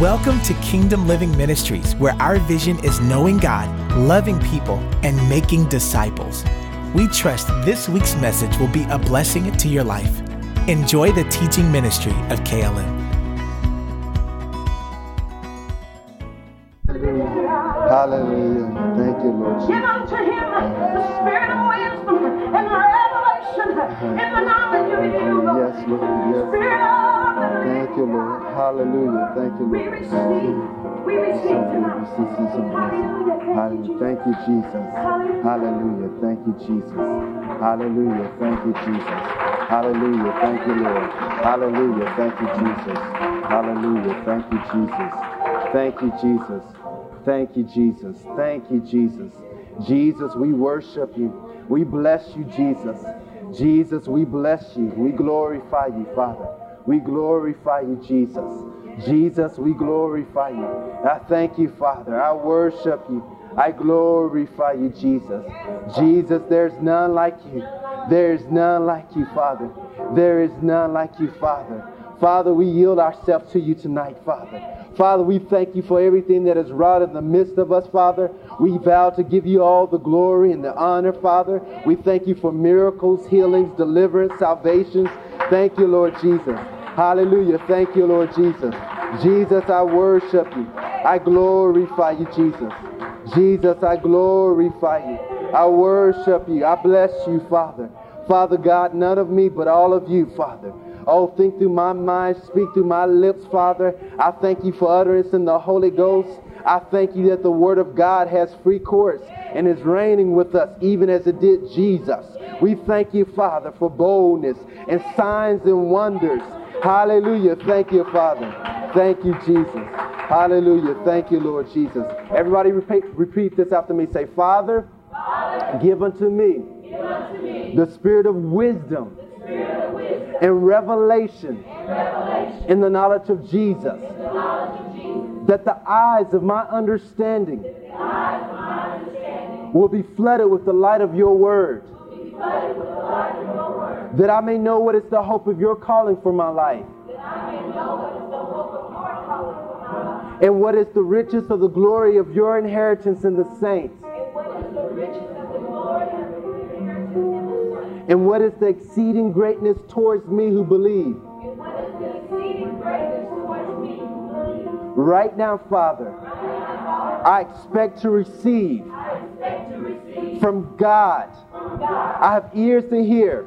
Welcome to Kingdom Living Ministries, where our vision is knowing God, loving people, and making disciples. We trust this week's message will be a blessing to your life. Enjoy the teaching ministry of KLM. Receive tonight. Hallelujah. Hallelujah. Thank you, Jesus. Hallelujah. Thank you, Jesus. Hallelujah. Thank you, Jesus. Hallelujah. Thank you, Lord. Hallelujah. Thank you, Jesus. Hallelujah. Thank you, Jesus. Thank you, Jesus. Thank you, Jesus. Thank you, Jesus. Jesus, we worship you. We bless you, Jesus. Jesus, we bless you. We glorify you, Father. We glorify you, Jesus. Jesus, we glorify you. I thank you, Father. I worship you. I glorify you, Jesus. Jesus, there's none like you. There is none like you, Father. There is none like you, Father. Father, we yield ourselves to you tonight, Father. Father, we thank you for everything that is wrought in the midst of us, Father. We vow to give you all the glory and the honor, Father. We thank you for miracles, healings, deliverance, salvations. Thank you, Lord Jesus. Hallelujah. Thank you, Lord Jesus. Jesus, I worship you. I glorify you, Jesus. Jesus, I glorify you. I worship you. I bless you, Father. Father God, none of me, but all of you, Father. Oh, think through my mind, speak through my lips, Father. I thank you for utterance in the Holy Ghost. I thank you that the Word of God has free course and is reigning with us, even as it did Jesus. We thank you, Father, for boldness and signs and wonders. Hallelujah. Thank you, Father. Thank you, Jesus. Hallelujah. Thank you, Lord Jesus. Everybody repeat, repeat this after me. Say, Father, give unto me the spirit of wisdom and revelation in the knowledge of Jesus. That the eyes of my understanding will be flooded with the light of your word. That I may know what is the hope of your calling for my life. And what is the riches of the glory of your inheritance in the saints. And what is the exceeding greatness towards me who believe. Right now, Father, I expect to receive from God. I have ears to hear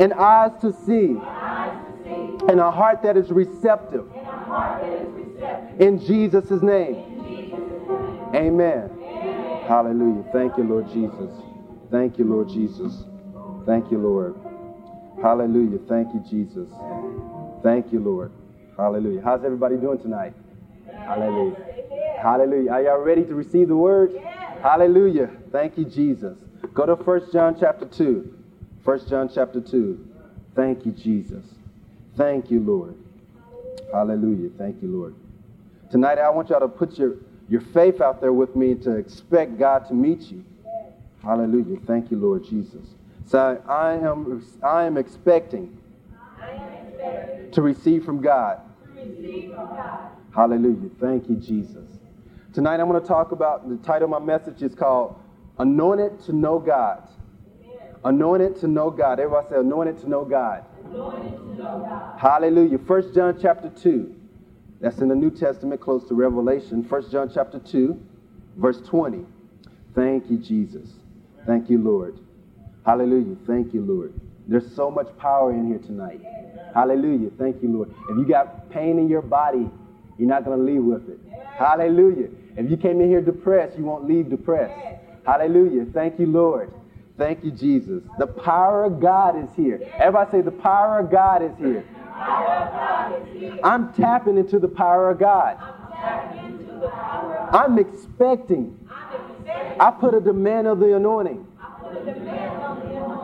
and eyes to see and a heart that is receptive. In Jesus' name. Amen. Hallelujah. Thank you, Lord Jesus. Thank you, Lord Jesus. Thank you, Lord. Hallelujah. Thank you, Jesus. Thank you, Lord. Hallelujah. How's everybody doing tonight? Hallelujah. Hallelujah. Are y'all ready to receive the word? Hallelujah. Thank you, Jesus. Go to 1 John chapter 2. 1 John chapter 2. Thank you, Jesus. Thank you, Lord. Hallelujah. Thank you, Lord. Tonight, I want y'all to put your, your faith out there with me to expect God to meet you. Hallelujah. Thank you, Lord Jesus. So I am, I am expecting to receive from God. Hallelujah. Thank you, Jesus. Tonight I'm going to talk about the title of my message is called Anointed to Know God. Anointed to know God. Everybody say anointed to know God. Hallelujah. First John chapter 2. That's in the New Testament, close to Revelation. First John chapter 2, verse 20. Thank you, Jesus. Thank you, Lord. Hallelujah. Thank you, Lord. There's so much power in here tonight. Hallelujah. Thank you, Lord. If you got pain in your body, you're not going to leave with it. Hallelujah. If you came in here depressed, you won't leave depressed. Hallelujah. Thank you, Lord. Thank you, Jesus. The power of God is here. Everybody say, The power of God is here. I'm tapping into the power of God. I'm expecting. I put a demand of the anointing.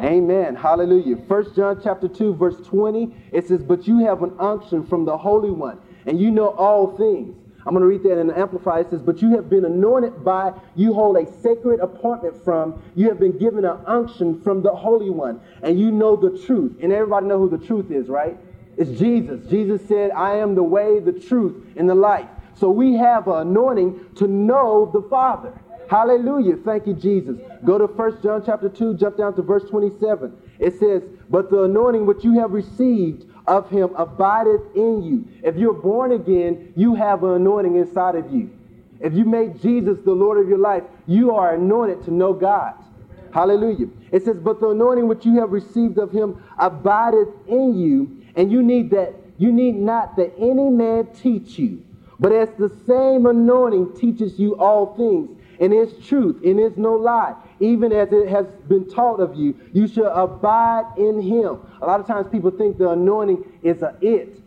Amen. Hallelujah. First John chapter 2, verse 20, it says, But you have an unction from the Holy One, and you know all things. I'm going to read that in the Amplified. It says, But you have been anointed by, you hold a sacred appointment from, you have been given an unction from the Holy One, and you know the truth. And everybody know who the truth is, right? It's Jesus. Jesus said, I am the way, the truth, and the life. So we have an anointing to know the Father. Hallelujah. Thank you, Jesus. Go to 1 John chapter 2, jump down to verse 27. It says, But the anointing which you have received of him abideth in you. If you're born again, you have an anointing inside of you. If you make Jesus the Lord of your life, you are anointed to know God. Hallelujah. It says, But the anointing which you have received of him abideth in you, and you need that, you need not that any man teach you, but as the same anointing teaches you all things, and is truth, and is no lie, even as it has been taught of you, you shall abide in him. A lot of times people think the anointing is a it,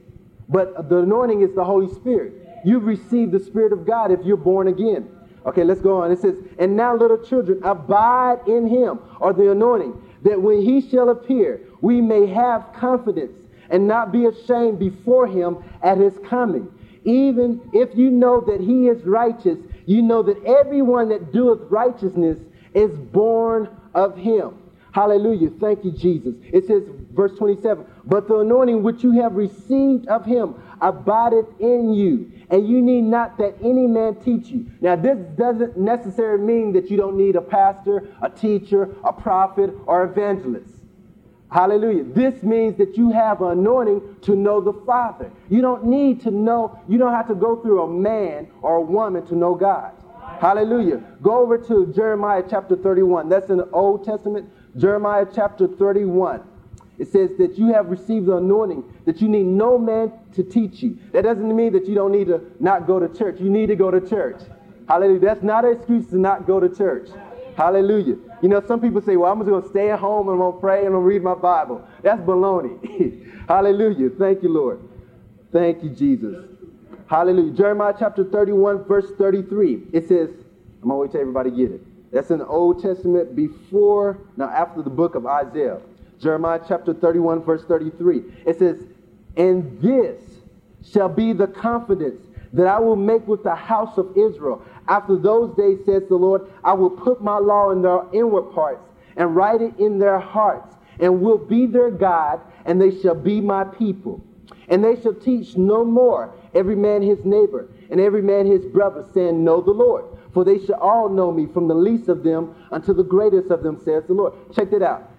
but the anointing is the Holy Spirit. You've received the Spirit of God if you're born again. Okay, let's go on. It says, And now, little children, abide in him, or the anointing, that when he shall appear, we may have confidence and not be ashamed before him at his coming. Even if you know that he is righteous, you know that everyone that doeth righteousness is born of him. Hallelujah. Thank you, Jesus. It says, verse 27, But the anointing which you have received of him abideth in you, and you need not that any man teach you. Now, this doesn't necessarily mean that you don't need a pastor, a teacher, a prophet, or evangelist. Hallelujah. This means that you have an anointing to know the Father. You don't need to know, you don't have to go through a man or a woman to know God. Hallelujah. Go over to Jeremiah chapter 31. That's in the Old Testament. Jeremiah chapter 31. It says that you have received the anointing, that you need no man to teach you. That doesn't mean that you don't need to not go to church. You need to go to church. Hallelujah. That's not an excuse to not go to church. Hallelujah. You know, some people say, well, I'm just going to stay at home and I'm going to pray and I'm going to read my Bible. That's baloney. Hallelujah. Thank you, Lord. Thank you, Jesus. Hallelujah. Jeremiah chapter 31, verse 33. It says, I'm going to wait till everybody get it. That's in the Old Testament before, now after the book of Isaiah. Jeremiah chapter 31, verse 33. It says, And this shall be the confidence that I will make with the house of Israel. After those days, says the Lord, I will put my law in their inward parts and write it in their hearts, and will be their God, and they shall be my people. And they shall teach no more every man his neighbor, and every man his brother, saying, Know the Lord. For they shall all know me, from the least of them unto the greatest of them, says the Lord. Check that out.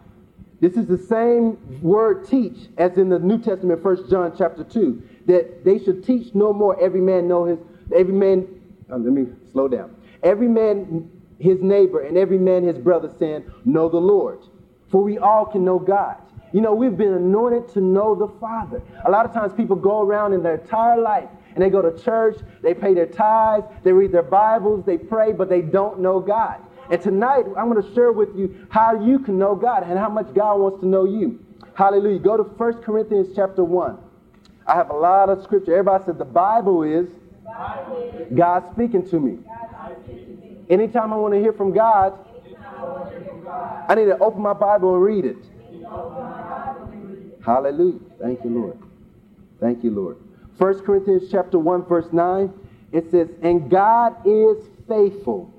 This is the same word teach as in the New Testament, 1 John chapter 2 that they should teach no more. Every man know his, every man, um, let me slow down. Every man his neighbor and every man his brother saying, know the Lord. For we all can know God. You know, we've been anointed to know the Father. A lot of times people go around in their entire life and they go to church, they pay their tithes, they read their Bibles, they pray, but they don't know God. And tonight, I'm going to share with you how you can know God and how much God wants to know you. Hallelujah. Go to 1 Corinthians chapter 1. I have a lot of scripture. Everybody said the Bible is God speaking to me. Anytime I want to hear from God, I need to open my Bible and read it. Hallelujah. Thank you, Lord. Thank you, Lord. 1 Corinthians chapter 1, verse 9, it says, And God is faithful,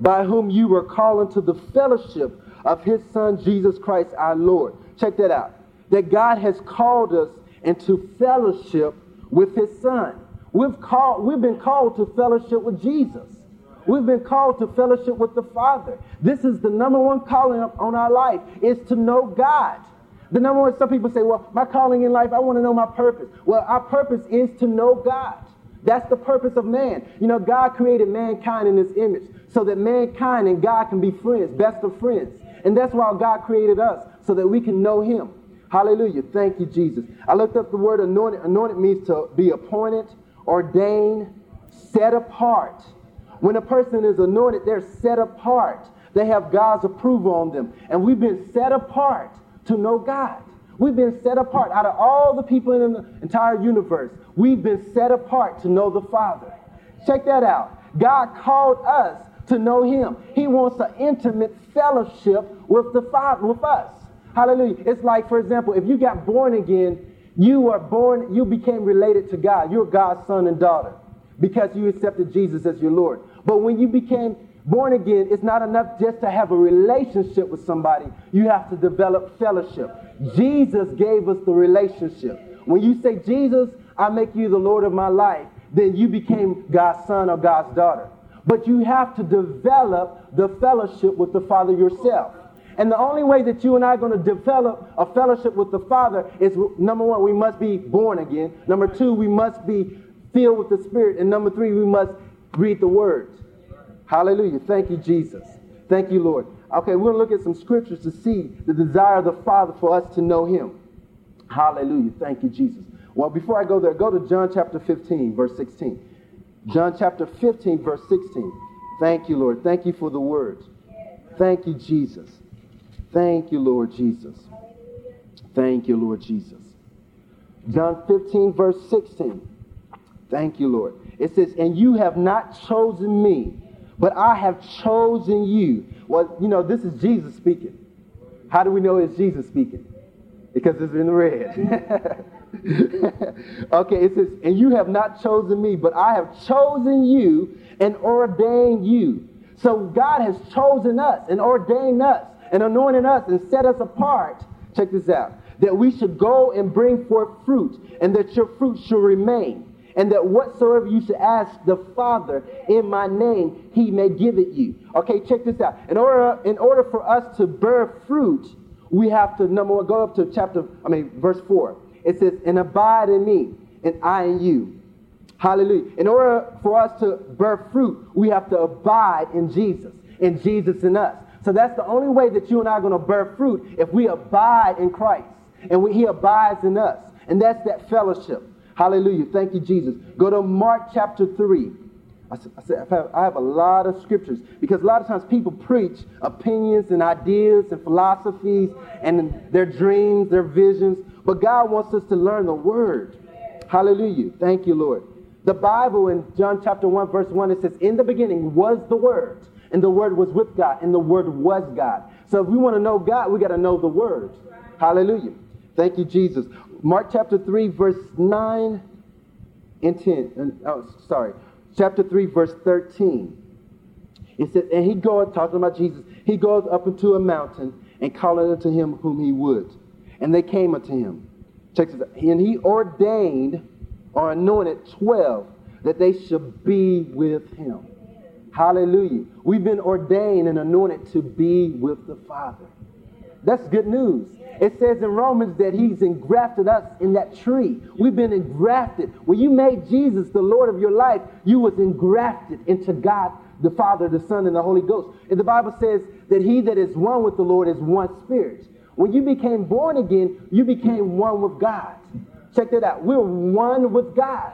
by whom you were called into the fellowship of his Son, Jesus Christ our Lord. Check that out. That God has called us into fellowship with his son. We've, called, we've been called to fellowship with Jesus. We've been called to fellowship with the Father. This is the number one calling on our life is to know God. The number one, some people say, well, my calling in life, I want to know my purpose. Well, our purpose is to know God. That's the purpose of man. You know, God created mankind in his image so that mankind and God can be friends, best of friends. And that's why God created us, so that we can know him. Hallelujah. Thank you, Jesus. I looked up the word anointed. Anointed means to be appointed, ordained, set apart. When a person is anointed, they're set apart. They have God's approval on them. And we've been set apart to know God. We've been set apart. Out of all the people in the entire universe, we've been set apart to know the Father. Check that out. God called us to know Him. He wants an intimate fellowship with the Father, with us. Hallelujah. It's like, for example, if you got born again, you are born, you became related to God. You're God's son and daughter because you accepted Jesus as your Lord. But when you became born again, it's not enough just to have a relationship with somebody. You have to develop fellowship. Jesus gave us the relationship. When you say, Jesus, I make you the Lord of my life, then you became God's son or God's daughter. But you have to develop the fellowship with the Father yourself. And the only way that you and I are going to develop a fellowship with the Father is number one, we must be born again. Number two, we must be filled with the Spirit. And number three, we must read the Word. Hallelujah. Thank you, Jesus. Thank you, Lord. Okay, we're going to look at some scriptures to see the desire of the Father for us to know Him. Hallelujah. Thank you, Jesus. Well, before I go there, go to John chapter 15, verse 16. John chapter 15, verse 16. Thank you, Lord. Thank you for the word. Thank you, Jesus. Thank you, Lord Jesus. Thank you, Lord Jesus. John 15, verse 16. Thank you, Lord. It says, And you have not chosen me, but I have chosen you. Well, you know, this is Jesus speaking. How do we know it's Jesus speaking? Because it's in the red. okay, it says, And you have not chosen me, but I have chosen you and ordained you. So God has chosen us and ordained us and anointed us and set us apart. Check this out. That we should go and bring forth fruit, and that your fruit should remain and that whatsoever you should ask the Father in my name, he may give it you. Okay, check this out. In order, in order for us to bear fruit, we have to, number one, go up to chapter, I mean, verse 4. It says, and abide in me, and I in you. Hallelujah. In order for us to bear fruit, we have to abide in Jesus, and Jesus in us. So that's the only way that you and I are going to bear fruit if we abide in Christ and we, he abides in us. And that's that fellowship. Hallelujah. Thank you, Jesus. Go to Mark chapter 3. I said, I have a lot of scriptures because a lot of times people preach opinions and ideas and philosophies and their dreams, their visions, but God wants us to learn the word. Hallelujah. Thank you, Lord. The Bible in John chapter 1, verse 1, it says, In the beginning was the word, and the word was with God, and the word was God. So if we want to know God, we got to know the word. Hallelujah. Thank you, Jesus. Mark chapter 3, verse 9 and 10. Oh, sorry. Chapter 3, verse 13. It says, And he goeth, talking about Jesus, he goeth up into a mountain and calleth unto him whom he would. And they came unto him. Check this out. And he ordained or anointed 12 that they should be with him. Hallelujah. We've been ordained and anointed to be with the Father. That's good news. It says in Romans that he's engrafted us in that tree. We've been engrafted. When you made Jesus the Lord of your life, you was engrafted into God, the Father, the Son, and the Holy Ghost. And the Bible says that he that is one with the Lord is one spirit. When you became born again, you became one with God. Check that out. We're one with God.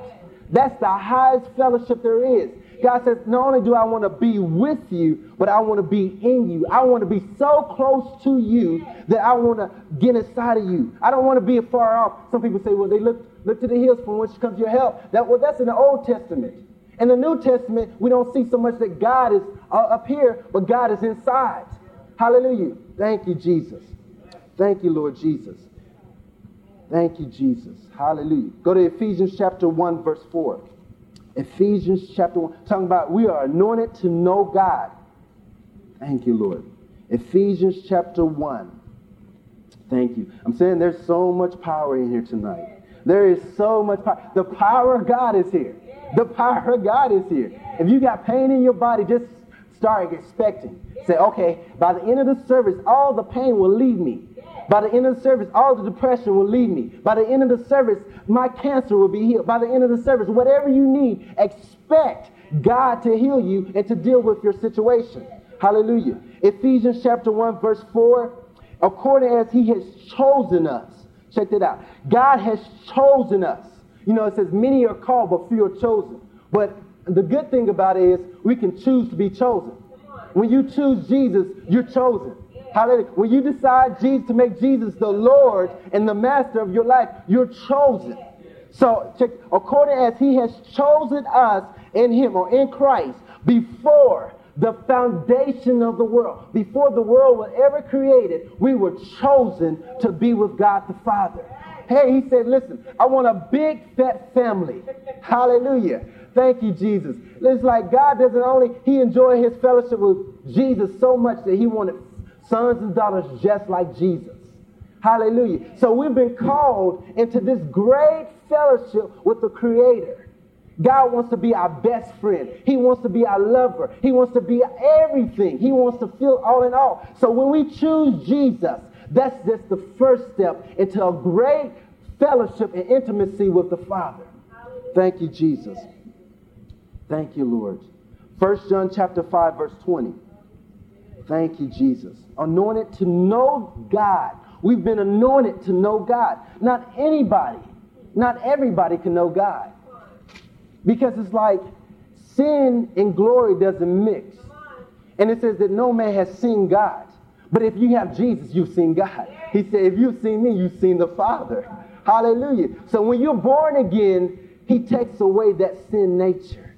That's the highest fellowship there is. God says, not only do I want to be with you, but I want to be in you. I want to be so close to you that I want to get inside of you. I don't want to be far off. Some people say, well, they look, look to the hills from which comes your help. That, well, that's in the Old Testament. In the New Testament, we don't see so much that God is uh, up here, but God is inside. Hallelujah. Thank you, Jesus. Thank you, Lord Jesus. Thank you, Jesus. Hallelujah. Go to Ephesians chapter 1, verse 4. Ephesians chapter 1, talking about we are anointed to know God. Thank you, Lord. Ephesians chapter 1. Thank you. I'm saying there's so much power in here tonight. There is so much power. The power of God is here. The power of God is here. If you got pain in your body, just start expecting. Say, okay, by the end of the service, all the pain will leave me. By the end of the service, all the depression will leave me. By the end of the service, my cancer will be healed. By the end of the service, whatever you need, expect God to heal you and to deal with your situation. Hallelujah. Ephesians chapter 1, verse 4 according as he has chosen us. Check that out. God has chosen us. You know, it says, many are called, but few are chosen. But the good thing about it is we can choose to be chosen. When you choose Jesus, you're chosen. Hallelujah. When you decide Jesus, to make Jesus the Lord and the master of your life, you're chosen. So, check, according as he has chosen us in him or in Christ before the foundation of the world, before the world was ever created, we were chosen to be with God the Father. Hey, he said, listen, I want a big fat family. Hallelujah. Thank you, Jesus. It's like God doesn't only, he enjoyed his fellowship with Jesus so much that he wanted sons and daughters just like Jesus. Hallelujah. So we've been called into this great fellowship with the Creator. God wants to be our best friend. He wants to be our lover. He wants to be everything. He wants to feel all in all. So when we choose Jesus, that's just the first step into a great fellowship and intimacy with the Father. Thank you, Jesus. Thank you, Lord. 1 John chapter 5, verse 20. Thank you, Jesus. Anointed to know God. We've been anointed to know God. Not anybody, not everybody can know God. Because it's like sin and glory doesn't mix. And it says that no man has seen God. But if you have Jesus, you've seen God. He said, if you've seen me, you've seen the Father. Hallelujah. So when you're born again, he takes away that sin nature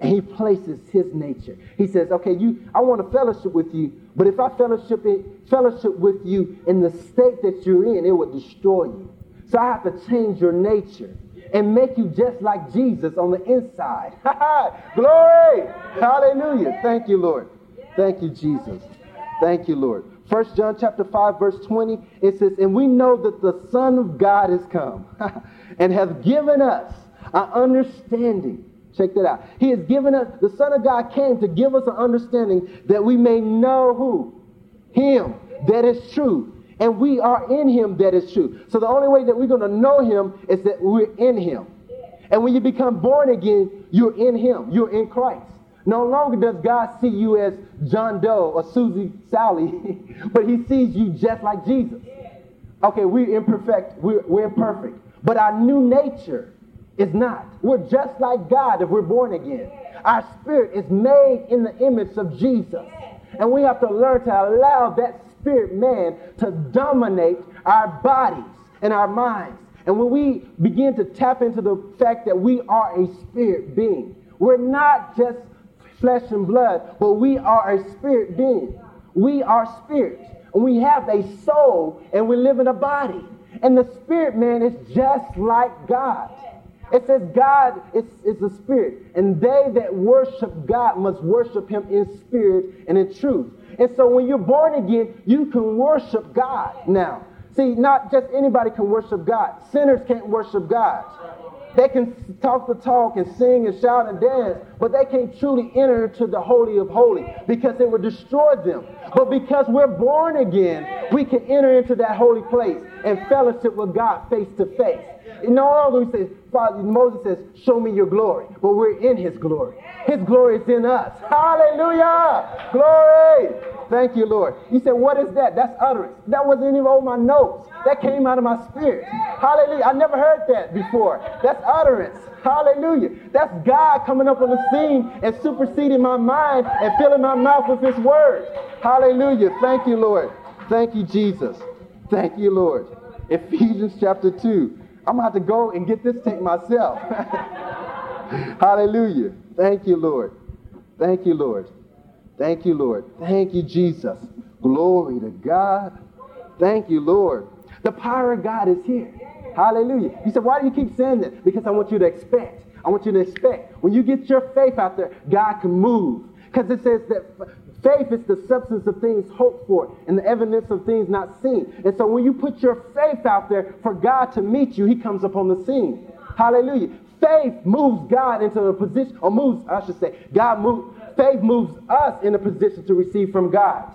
and he places his nature. He says, okay, you, I want to fellowship with you, but if I fellowship, fellowship with you in the state that you're in, it would destroy you. So I have to change your nature and make you just like Jesus on the inside. Glory! Hallelujah. Thank you, Lord. Thank you, Jesus. Thank you, Lord. First John chapter 5, verse 20, it says, And we know that the Son of God has come and has given us an understanding. Check that out. He has given us, the Son of God came to give us an understanding that we may know who? Him that is true and we are in him that is true. So the only way that we're going to know him is that we're in him. And when you become born again, you're in him. You're in Christ. No longer does God see you as John Doe or Susie Sally, but he sees you just like Jesus. Okay, we're imperfect, we're, we're imperfect, but our new nature is not. We're just like God if we're born again. Our spirit is made in the image of Jesus. And we have to learn to allow that spirit man to dominate our bodies and our minds. And when we begin to tap into the fact that we are a spirit being, we're not just flesh and blood, but we are a spirit being. We are spirit. And we have a soul and we live in a body. And the spirit man is just like God. It says God is, is a spirit, and they that worship God must worship him in spirit and in truth. And so when you're born again, you can worship God now. See, not just anybody can worship God. Sinners can't worship God. They can talk the talk and sing and shout and dance, but they can't truly enter into the Holy of Holies because it would destroy them. But because we're born again, we can enter into that holy place and fellowship with God face to face. No longer we say, Father, Moses says, Show me your glory. But we're in his glory. His glory is in us. Hallelujah! Glory! Thank you, Lord. You said, What is that? That's utterance. That wasn't even on my notes. That came out of my spirit. Hallelujah. I never heard that before. That's utterance. Hallelujah. That's God coming up on the scene and superseding my mind and filling my mouth with his word. Hallelujah. Thank you, Lord. Thank you, Jesus. Thank you, Lord. Ephesians chapter 2. I'm going to have to go and get this tape myself. Hallelujah. Thank you, Lord. Thank you, Lord. Thank you, Lord. Thank you, Jesus. Glory to God. Thank you, Lord. The power of God is here. Hallelujah. You said, why do you keep saying that? Because I want you to expect. I want you to expect. When you get your faith out there, God can move. Because it says that faith is the substance of things hoped for and the evidence of things not seen. And so when you put your faith out there for God to meet you, He comes upon the scene. Hallelujah. Faith moves God into a position, or moves, I should say, God moves, faith moves us in a position to receive from God.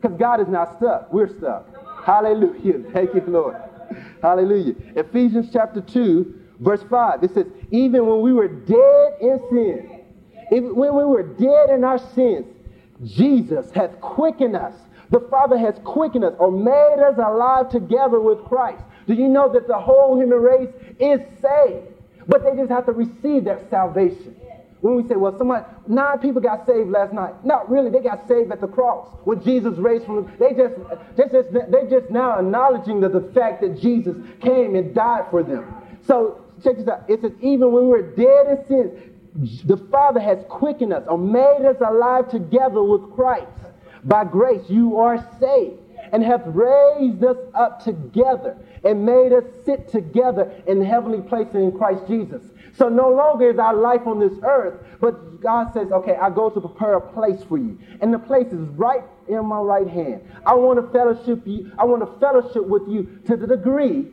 Because God is not stuck. We're stuck. Hallelujah. Thank you, Lord. Hallelujah. Ephesians chapter 2, verse 5. It says, Even when we were dead in sin, when we were dead in our sins, Jesus has quickened us. The Father has quickened us or made us alive together with Christ. Do you know that the whole human race is saved? But they just have to receive that salvation. When we say, well, somebody, nine people got saved last night. Not really. They got saved at the cross when Jesus raised from them. They just, they just, they just now acknowledging that the fact that Jesus came and died for them. So check this out. It says, even when we were dead in sin, the Father has quickened us or made us alive together with Christ. By grace, you are saved and hath raised us up together and made us sit together in heavenly places in Christ Jesus. So no longer is our life on this earth, but God says, okay, I go to prepare a place for you. And the place is right in my right hand. I want to fellowship you. I want to fellowship with you to the degree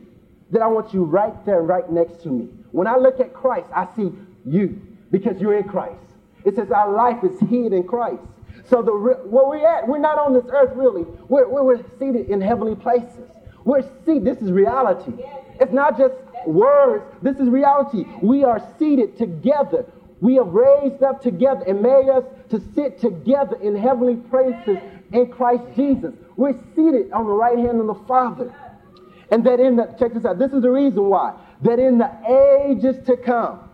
that I want you right there, right next to me. When I look at Christ, I see you because you're in Christ. It says our life is hid in Christ. So the where we're at, we're not on this earth really. We're, we're seated in heavenly places. We're seated. This is reality. It's not just words. This is reality. We are seated together. We have raised up together and made us to sit together in heavenly places in Christ Jesus. We're seated on the right hand of the Father. And that in the, check this out, this is the reason why. That in the ages to come,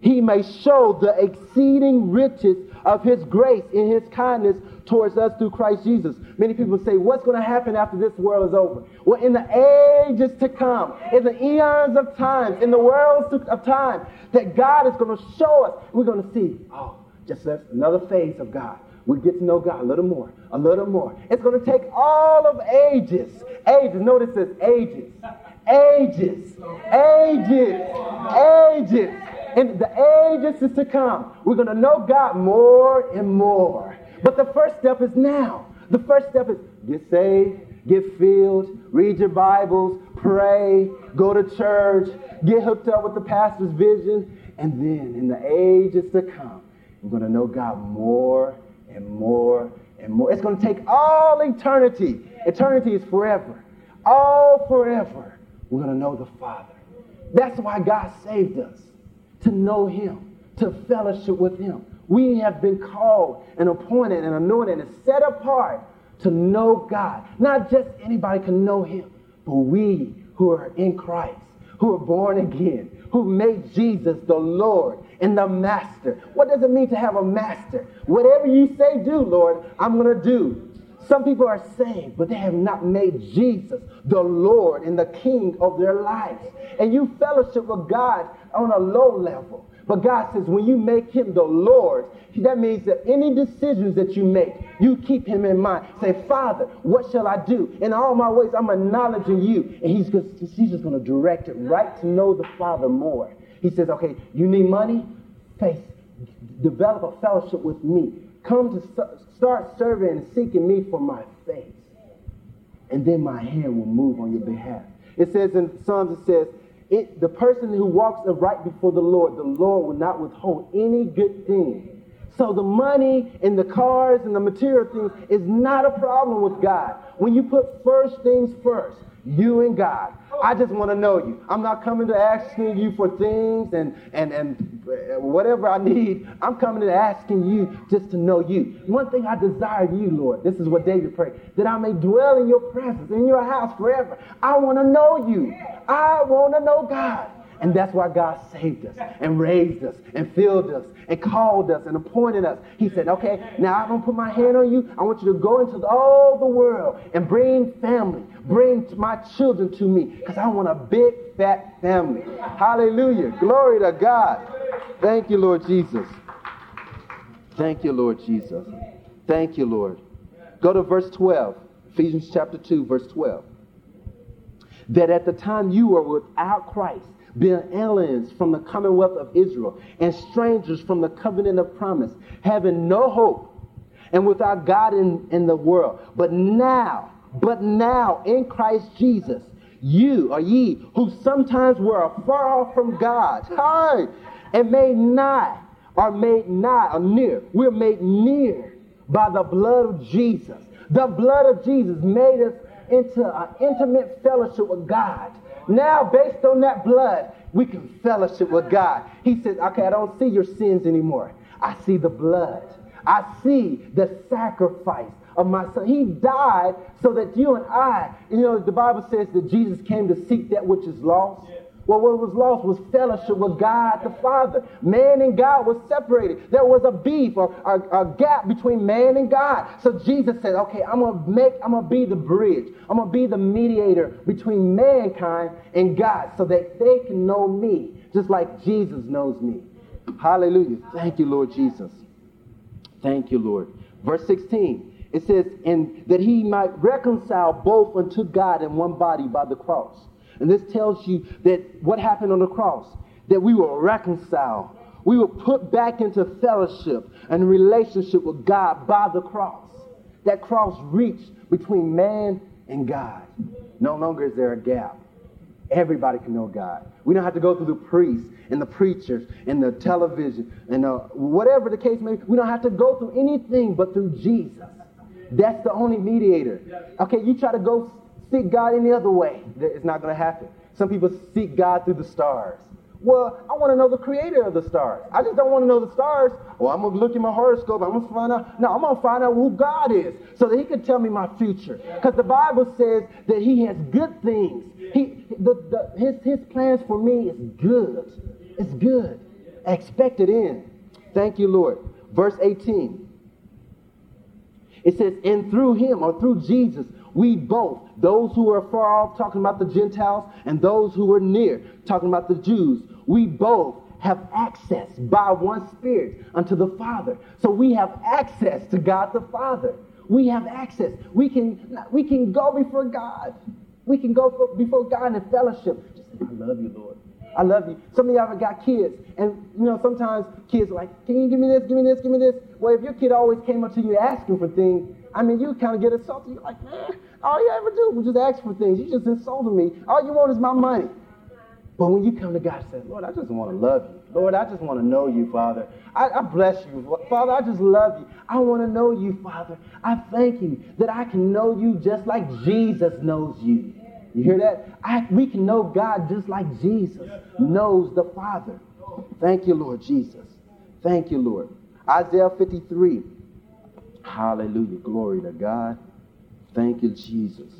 he may show the exceeding riches of his grace in his kindness towards us through Christ Jesus. Many people say, What's going to happen after this world is over? Well, in the ages to come, in the eons of time, in the worlds of time, that God is going to show us, we're going to see, oh, just that's another phase of God. We get to know God a little more, a little more. It's going to take all of ages. Ages. Notice this ages. Ages. Ages. Ages. In the ages is to come. We're going to know God more and more. But the first step is now. The first step is get saved, get filled, read your Bibles, pray, go to church, get hooked up with the pastor's vision, and then in the ages to come, we're going to know God more and more and more. It's going to take all eternity. Eternity is forever. All forever. We're going to know the Father. That's why God saved us to know Him, to fellowship with Him. We have been called and appointed and anointed and set apart to know God. Not just anybody can know Him, but we who are in Christ, who are born again, who made Jesus the Lord and the Master. What does it mean to have a master? Whatever you say, do, Lord, I'm going to do. Some people are saved, but they have not made Jesus the Lord and the King of their lives. And you fellowship with God on a low level. But God says when you make him the Lord, that means that any decisions that you make, you keep him in mind. Say, Father, what shall I do? In all my ways, I'm acknowledging you. And he's just, he's just going to direct it right to know the Father more. He says, okay, you need money? Faith. Develop a fellowship with me. Come to start serving and seeking me for my face. And then my hand will move on your behalf. It says in Psalms, it says, it, the person who walks upright before the Lord, the Lord will not withhold any good thing. So the money and the cars and the material things is not a problem with God. When you put first things first, you and God. I just want to know you. I'm not coming to asking you for things and, and, and uh, whatever I need. I'm coming to asking you just to know you. One thing I desire you, Lord, this is what David prayed, that I may dwell in your presence, in your house forever. I want to know you. I want to know God. And that's why God saved us and raised us and filled us and called us and appointed us. He said, okay, now I'm going to put my hand on you. I want you to go into all the world and bring family, bring my children to me because I want a big, fat family. Hallelujah. Glory to God. Thank you, Lord Jesus. Thank you, Lord Jesus. Thank you, Lord. Go to verse 12, Ephesians chapter 2, verse 12. That at the time you were without Christ, being aliens from the commonwealth of Israel and strangers from the covenant of promise, having no hope and without God in, in the world. But now, but now in Christ Jesus, you are ye who sometimes were afar off from God, hi, and made nigh, are made nigh or near. We're made near by the blood of Jesus. The blood of Jesus made us into an intimate fellowship with God. Now, based on that blood, we can fellowship with God. He says, okay, I don't see your sins anymore. I see the blood. I see the sacrifice of my son. He died so that you and I, you know, the Bible says that Jesus came to seek that which is lost. Well, what was lost was fellowship with God the Father. Man and God was separated. There was a beef or a, gap between man and God. So Jesus said, okay, I'm to make, I'm to be the bridge. I'm to be the mediator between mankind and God so that they can know me just like Jesus knows me. Hallelujah. Thank you, Lord Jesus. Thank you, Lord. Verse 16. It says, and that he might reconcile both unto God in one body by the cross and this tells you that what happened on the cross, that we were reconciled. We were put back into fellowship and relationship with God by the cross. That cross reached between man and God. No longer is there a gap. Everybody can know God. We don't have to go through the priests and the preachers and the television and uh, whatever the case may be. We don't have to go through anything but through Jesus. That's the only mediator. Okay, you try to go seek God any other way, it's not going to happen. Some people seek God through the stars. Well, I want to know the creator of the stars. I just don't want to know the stars. Well, I'm going to look at my horoscope. I'm going to find out. No, I'm going to find out who God is so that he can tell me my future. Because the Bible says that he has good things. He, the, the, his, his plans for me is good. It's good. Expect it in. Thank you, Lord. Verse 18. It says, and through him or through Jesus, we both, those who are far off, talking about the Gentiles, and those who are near, talking about the Jews, we both have access by one Spirit unto the Father. So we have access to God the Father. We have access. We can, we can go before God. We can go before God in fellowship. Just say, I love you, Lord. I love you. Some of y'all have got kids, and you know, sometimes kids are like, Can you give me this, give me this, give me this? Well, if your kid always came up to you asking for things, I mean, you kind of get insulted. You're like, Man, all you ever do was just ask for things. You just insulted me. All you want is my money. But when you come to God and say, Lord, I just want to love you. Lord, I just want to know you, Father. I, I, bless you. Father, I just love you. I want to know you, Father. I thank you that I can know you just like Jesus knows you. You hear that? I, we can know God just like Jesus knows the Father. Thank you, Lord Jesus. Thank you, Lord. Isaiah 53. Hallelujah. Glory to God. Thank you, Jesus.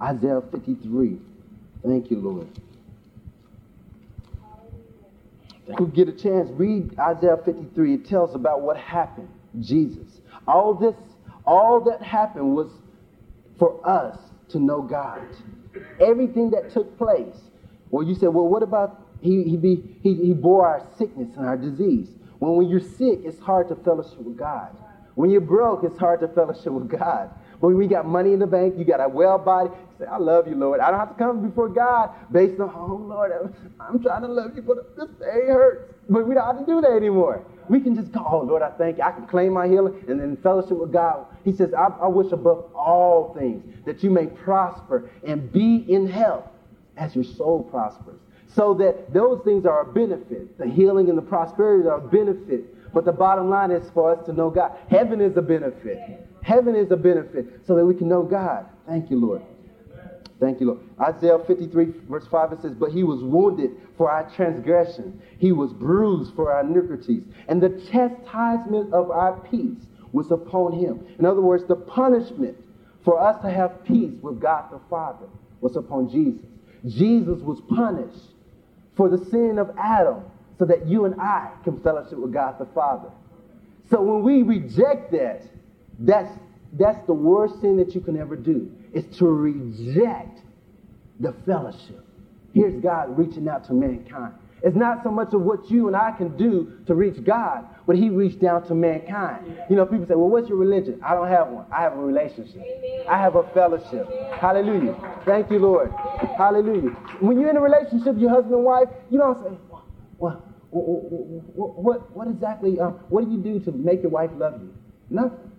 Isaiah 53. Thank you, Lord. If you get a chance, read Isaiah 53. It tells about what happened. Jesus. All this, all that happened was for us to know God. Everything that took place. Well, you said, well, what about he, he, be, he, he bore our sickness and our disease? When, when you're sick, it's hard to fellowship with God. When you're broke, it's hard to fellowship with God. But When we got money in the bank, you got a well body. Say, I love you, Lord. I don't have to come before God based on, oh, Lord, I'm trying to love you, but this day hurts. But we don't have to do that anymore. We can just go, oh, Lord, I thank you. I can claim my healing and then fellowship with God. He says, I, I wish above all things that you may prosper and be in health as your soul prospers. So that those things are a benefit. The healing and the prosperity are a benefit. But the bottom line is for us to know God. Heaven is a benefit. Heaven is a benefit so that we can know God. Thank you, Lord. Thank you, Lord. Isaiah 53, verse 5, it says, But he was wounded for our transgression, he was bruised for our iniquities, and the chastisement of our peace was upon him. In other words, the punishment for us to have peace with God the Father was upon Jesus. Jesus was punished for the sin of Adam so that you and I can fellowship with God the Father. So when we reject that, that's, that's the worst thing that you can ever do, is to reject the fellowship. Here's God reaching out to mankind. It's not so much of what you and I can do to reach God, but He reached down to mankind. You know, people say, Well, what's your religion? I don't have one. I have a relationship. I have a fellowship. Hallelujah. Thank you, Lord. Hallelujah. When you're in a relationship, your husband and wife, you don't say, What, what, what, what exactly, um, what do you do to make your wife love you? Nothing.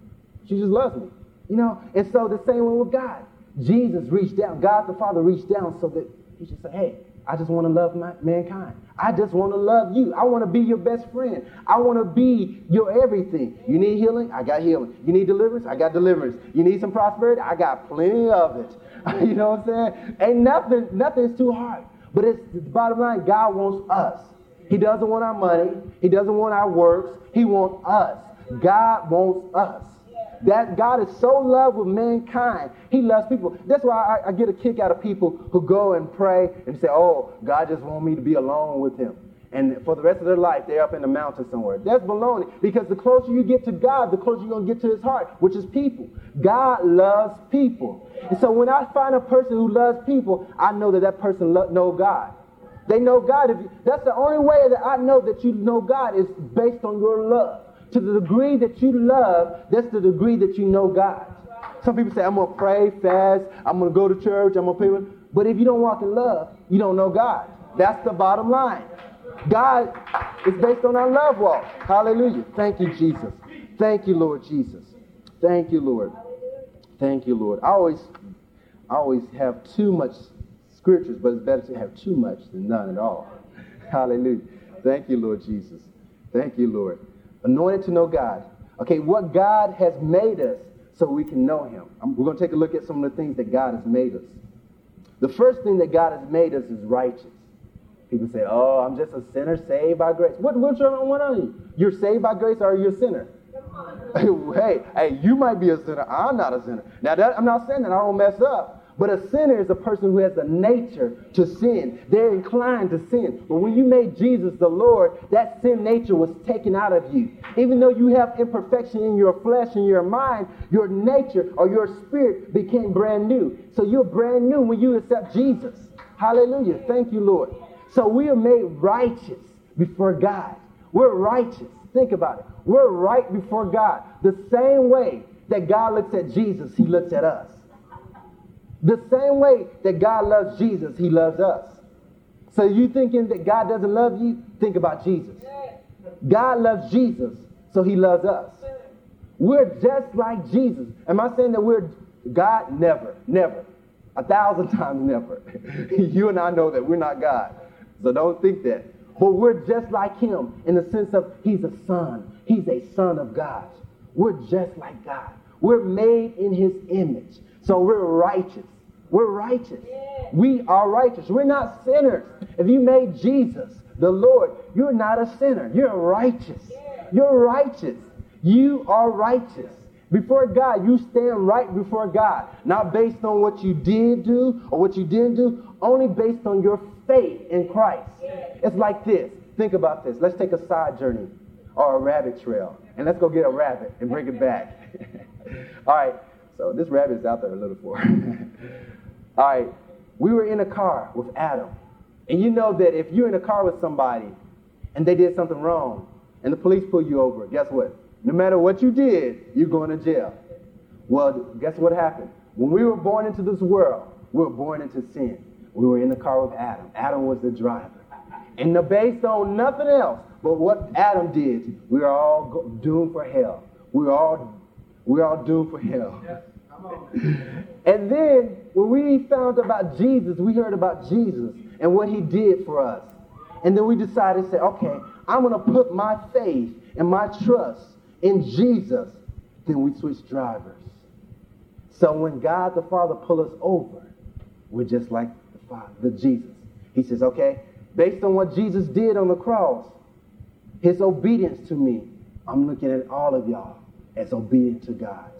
She just loves me. You know, and so the same way with God. Jesus reached down, God the Father reached down so that He should say, Hey, I just want to love my, mankind. I just want to love you. I want to be your best friend. I want to be your everything. You need healing? I got healing. You need deliverance? I got deliverance. You need some prosperity? I got plenty of it. you know what I'm saying? Ain't nothing, nothing is too hard. But it's the bottom line, God wants us. He doesn't want our money. He doesn't want our works. He wants us. God wants us. That God is so loved with mankind. He loves people. That's why I, I, get a kick out of people who go and pray and say, oh, God just wants me to be alone with him. And for the rest of their life, they're up in the mountain somewhere. That's baloney. Because the closer you get to God, the closer you're going to get to his heart, which is people. God loves people. And so when I find a person who loves people, I know that that person lo- know God. They know God. You, that's the only way that I know that you know God is based on your love. To the degree that you love, that's the degree that you know God. Some people say, I'm going to pray, fast, I'm going to go to church, I'm going to pray. But if you don't walk in love, you don't know God. That's the bottom line. God is based on our love walk. Hallelujah. Thank you, Jesus. Thank you, Lord Jesus. Thank you, Lord. Thank you, Lord. I always, I always have too much scriptures, but it's better to have too much than none at all. Hallelujah. Thank you, Lord Jesus. Thank you, Lord. Anointed to know God. Okay, what God has made us so we can know Him. we're going to take a look at some of the things that God has made us. The first thing that God has made us is righteous. People say, "Oh, I'm just a sinner saved by grace." What, wrong one on you? You're saved by grace, or you're a sinner? hey, hey, you might be a sinner. I'm not a sinner. Now, that, I'm not saying that I don't mess up. But a sinner is a person who has a nature to sin. They're inclined to sin. But when you made Jesus the Lord, that sin nature was taken out of you. Even though you have imperfection in your flesh and your mind, your nature or your spirit became brand new. So you're brand new when you accept Jesus. Hallelujah. Thank you, Lord. So we are made righteous before God. We're righteous. Think about it. We're right before God. The same way that God looks at Jesus, he looks at us. The same way that God loves Jesus, he loves us. So you thinking that God doesn't love you? Think about Jesus. God loves Jesus, so he loves us. We're just like Jesus. Am I saying that we're God? Never, never. A thousand times never. you and I know that we're not God. So don't think that. But we're just like him in the sense of he's a son. He's a son of God. We're just like God. We're made in his image. So we're righteous. We're righteous. We are righteous. We're not sinners. If you made Jesus the Lord, you're not a sinner. You're righteous. You're righteous. You are righteous. Before God, you stand right before God, not based on what you did do or what you didn't do, only based on your faith in Christ. It's like this. Think about this. Let's take a side journey or a rabbit trail, and let's go get a rabbit and bring it back. All right. So this rabbit's out there a little for. All right. We were in a car with Adam. And you know that if you're in a car with somebody and they did something wrong and the police pull you over, guess what? No matter what you did, you're going to jail. Well, guess what happened? When we were born into this world, we were born into sin. We were in the car with Adam. Adam was the driver. And based on nothing else but what Adam did, we are all doomed for hell. We're all, we're all doomed for hell. and then when we found about Jesus, we heard about Jesus and what he did for us. And then we decided to say, okay, I'm going to put my faith and my trust in Jesus. Then we switch drivers. So when God the Father pull us over, we're just like the Father, the Jesus. He says, okay, based on what Jesus did on the cross, his obedience to me, I'm looking at all of y'all as obedient to God.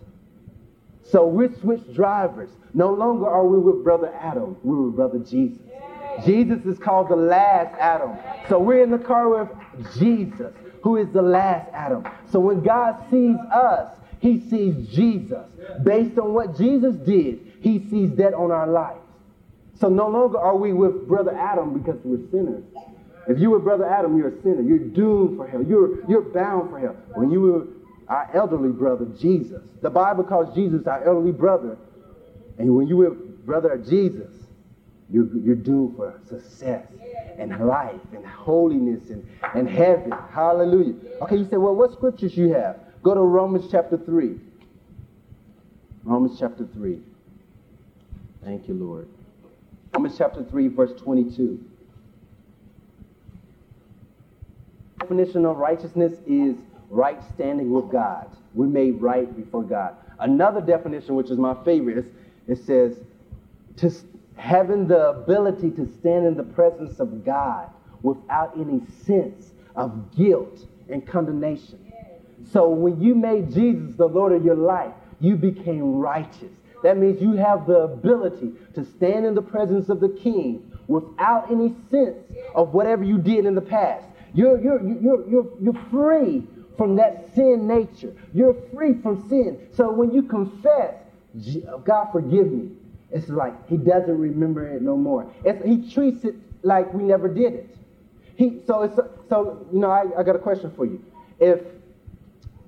So we switched drivers. No longer are we with Brother Adam, we're with Brother Jesus. Jesus is called the last Adam. So we're in the car with Jesus, who is the last Adam. So when God sees us, he sees Jesus. Based on what Jesus did, he sees that on our lives. So no longer are we with Brother Adam because we're sinners. If you were Brother Adam, you're a sinner. You're doomed for hell. You're, you're bound for hell. When you were our elderly brother, Jesus. The Bible calls Jesus our elderly brother. And when you were brother of Jesus, you're, you're doomed for success and life and holiness and, and heaven. Hallelujah. Okay, you say, well, what scriptures you have? Go to Romans chapter 3. Romans chapter 3. Thank you, Lord. Romans chapter 3, verse 22. Definition of righteousness is right standing with God. We're made right before God. Another definition, which is my favorite, is, it says, to having the ability to stand in the presence of God without any sense of guilt and condemnation. So when you made Jesus the Lord of your life, you became righteous. That means you have the ability to stand in the presence of the King without any sense of whatever you did in the past. You're, you're, you're, you're, you're free from that sin nature. You're free from sin. So when you confess, God forgive me, it's like he doesn't remember it no more. It's, he treats it like we never did it. He, so, it's, so you know, I, I got a question for you. If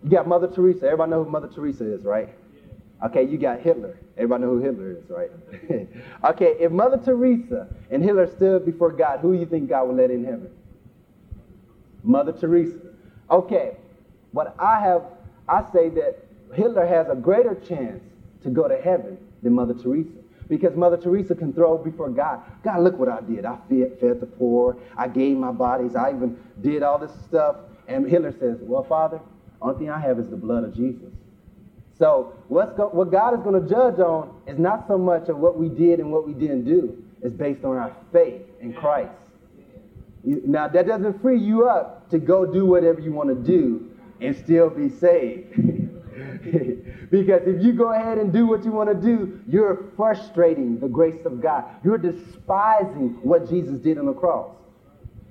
you got Mother Teresa, everybody know who Mother Teresa is, right? Okay, you got Hitler. Everybody know who Hitler is, right? okay, if Mother Teresa and Hitler stood before God, who do you think God would let in heaven? Mother Teresa. Okay, but I have, I say that Hitler has a greater chance to go to heaven than Mother Teresa. Because Mother Teresa can throw before God. God, look what I did. I fed, fed the poor. I gave my bodies. I even did all this stuff. And Hitler says, Well, Father, only thing I have is the blood of Jesus. So what's go- what God is going to judge on is not so much of what we did and what we didn't do. It's based on our faith in Christ. Now that doesn't free you up to go do whatever you want to do and still be saved. because if you go ahead and do what you want to do, you're frustrating the grace of God. You're despising what Jesus did on the cross.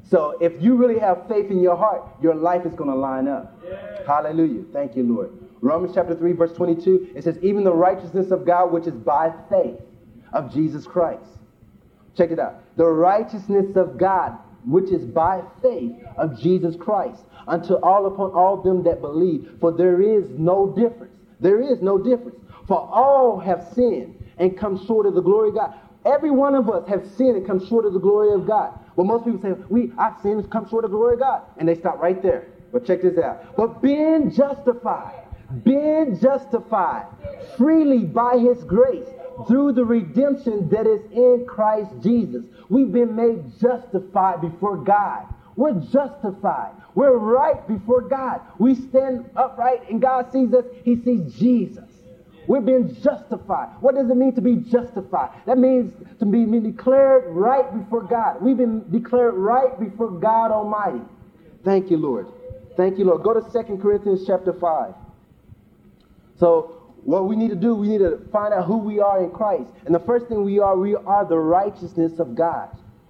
So if you really have faith in your heart, your life is going to line up. Hallelujah. Thank you, Lord. Romans chapter 3, verse 22, it says, Even the righteousness of God, which is by faith of Jesus Christ. Check it out. The righteousness of God, which is by faith of Jesus Christ, unto all upon all them that believe. For there is no difference. There is no difference. For all have sinned and come short of the glory of God. Every one of us have sinned and come short of the glory of God. Well, most people say, we, I've sinned and come short of the glory of God. And they stop right there. But check this out. But being justified, being justified freely by his grace through the redemption that is in Christ Jesus. We've been made justified before God. We're justified. We're right before God. We stand upright and God sees us. He sees Jesus. We're being justified. What does it mean to be justified? That means to be declared right before God. We've been declared right before God Almighty. Thank you, Lord. Thank you, Lord. Go to 2 Corinthians chapter 5. So what we need to do, we need to find out who we are in Christ. And the first thing we are, we are the righteousness of God.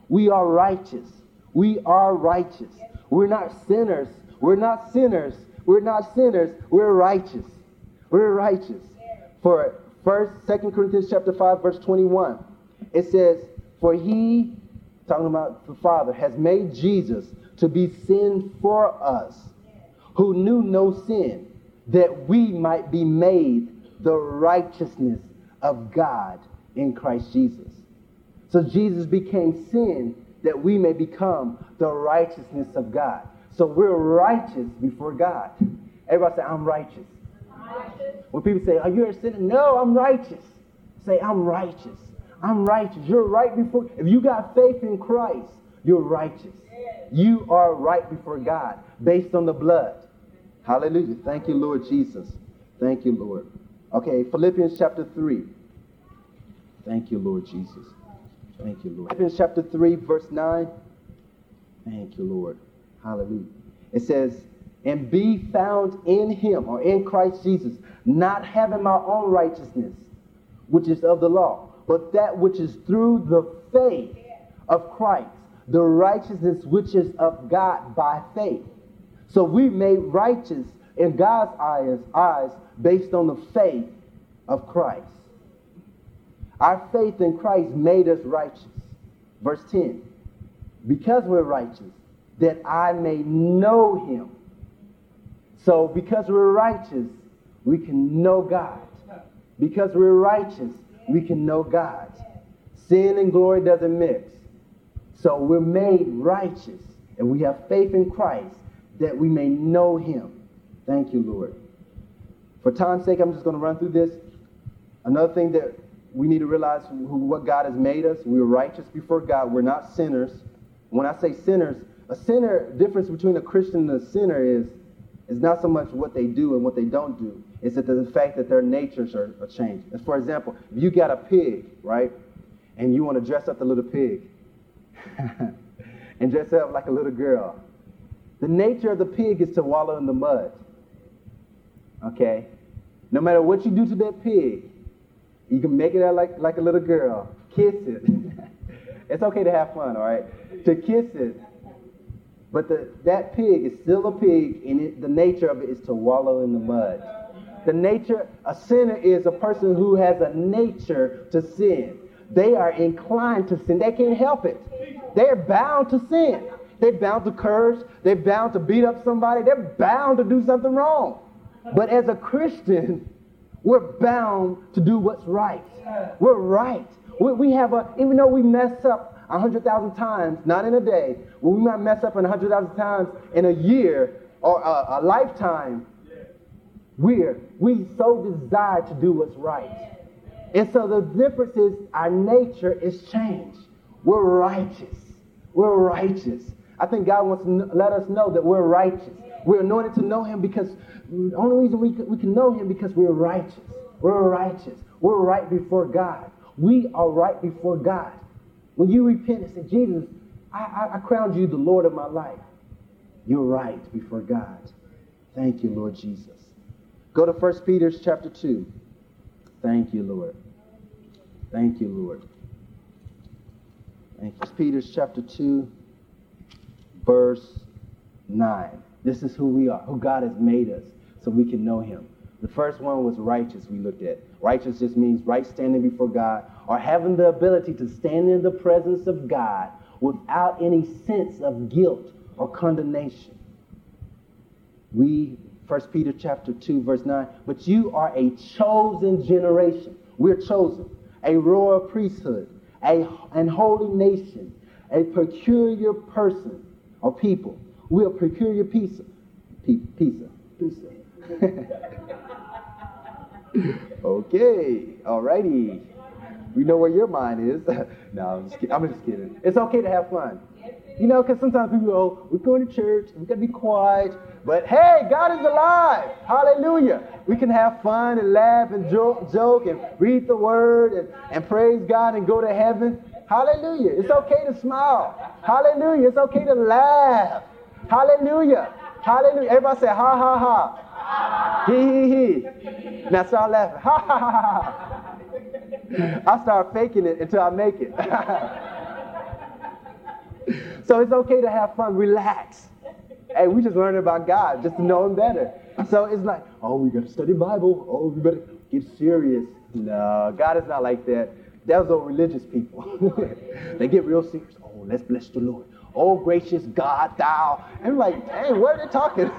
We are righteous. We are righteous. We're not sinners. We're not sinners. We're not sinners. We're righteous. We're righteous. For first, Second Corinthians chapter 5, verse 21, it says, For he, talking about the Father, has made Jesus to be sin for us, who knew no sin, that we might be made the righteousness of God in Christ Jesus. So Jesus became sin that we may become the righteousness of God. So we're righteous before God. Everybody say, I'm righteous. righteous. When people say, Are you a sinner? No, I'm righteous. Say, I'm righteous. I'm righteous. You're right before. If you got faith in Christ, you're righteous. You are right before God based on the blood. Hallelujah. Thank you, Lord Jesus. Thank you, Lord. Okay, Philippians chapter 3. Thank you, Lord Jesus. Thank you, Lord. Philippians chapter 3, verse 9. Thank you, Lord. Hallelujah. It says, and be found in him or in Christ Jesus, not having my own righteousness, which is of the law, but that which is through the faith of Christ, the righteousness which is of God by faith. So we made righteous in God's eyes, eyes based on the faith of Christ. Our faith in Christ made us righteous. Verse 10 Because we're righteous, that I may know him. So, because we're righteous, we can know God. Because we're righteous, we can know God. Sin and glory doesn't mix. So, we're made righteous, and we have faith in Christ that we may know him. Thank you, Lord. For time's sake, I'm just going to run through this. Another thing that we need to realize who, what God has made us. We're righteous before God. We're not sinners. When I say sinners, a sinner, difference between a Christian and a sinner is, is not so much what they do and what they don't do. It's that the fact that their natures are, are changed. For example, if you got a pig, right, and you want to dress up the little pig and dress up like a little girl, the nature of the pig is to wallow in the mud. Okay? No matter what you do to that pig, you can make it out like, like a little girl. Kiss it. it's okay to have fun, all right? To kiss it. But the, that pig is still a pig, and it, the nature of it is to wallow in the mud. The nature, a sinner is a person who has a nature to sin. They are inclined to sin. They can't help it. They're bound to sin. They're bound to curse. They're bound to beat up somebody. They're bound to do something wrong. But as a Christian, we're bound to do what's right. We're right. We, we have a, even though we mess up a hundred thousand times, not in a day, we might mess up a hundred thousand times in a year or a, a lifetime. we're we so desire to do what's right. And so the difference is our nature is changed. We're righteous. We're righteous. I think God wants to let us know that we're righteous. We're anointed to know Him because the only reason we we can know Him because we're righteous. We're righteous. We're right before God. We are right before God. When you repent and say, Jesus, I, I, I crowned you the Lord of my life, you're right before God. Thank you, Lord Jesus. Go to 1 Peter chapter 2. Thank you, Lord. Thank you, Lord. Thank you. Peter chapter 2, verse 9. This is who we are, who God has made us, so we can know him. The first one was righteous, we looked at. Righteous just means right standing before God or having the ability to stand in the presence of God without any sense of guilt or condemnation. We, 1 Peter chapter 2, verse 9, but you are a chosen generation. We're chosen. A royal priesthood, a an holy nation, a peculiar person or people. We're a peculiar pizza. Pizza. Pizza. okay, alrighty. We know where your mind is. no, I'm just, kidding. I'm just kidding. It's okay to have fun. You know, because sometimes people go, we're going to church, we got to be quiet. But hey, God is alive. Hallelujah. We can have fun and laugh and joke, joke and read the word and, and praise God and go to heaven. Hallelujah. It's okay to smile. Hallelujah. It's okay to laugh. Hallelujah. Hallelujah. Everybody say ha ha ha. He he he. Now start laughing. Ha ha. I start faking it until I make it. so it's okay to have fun, relax. Hey, we just learning about God just to know Him better. So it's like, oh, we got to study Bible. Oh, we better get serious. No, God is not like that. Those are religious people. they get real serious. Oh, let's bless the Lord. Oh, gracious God, thou. And like, hey, what are they talking?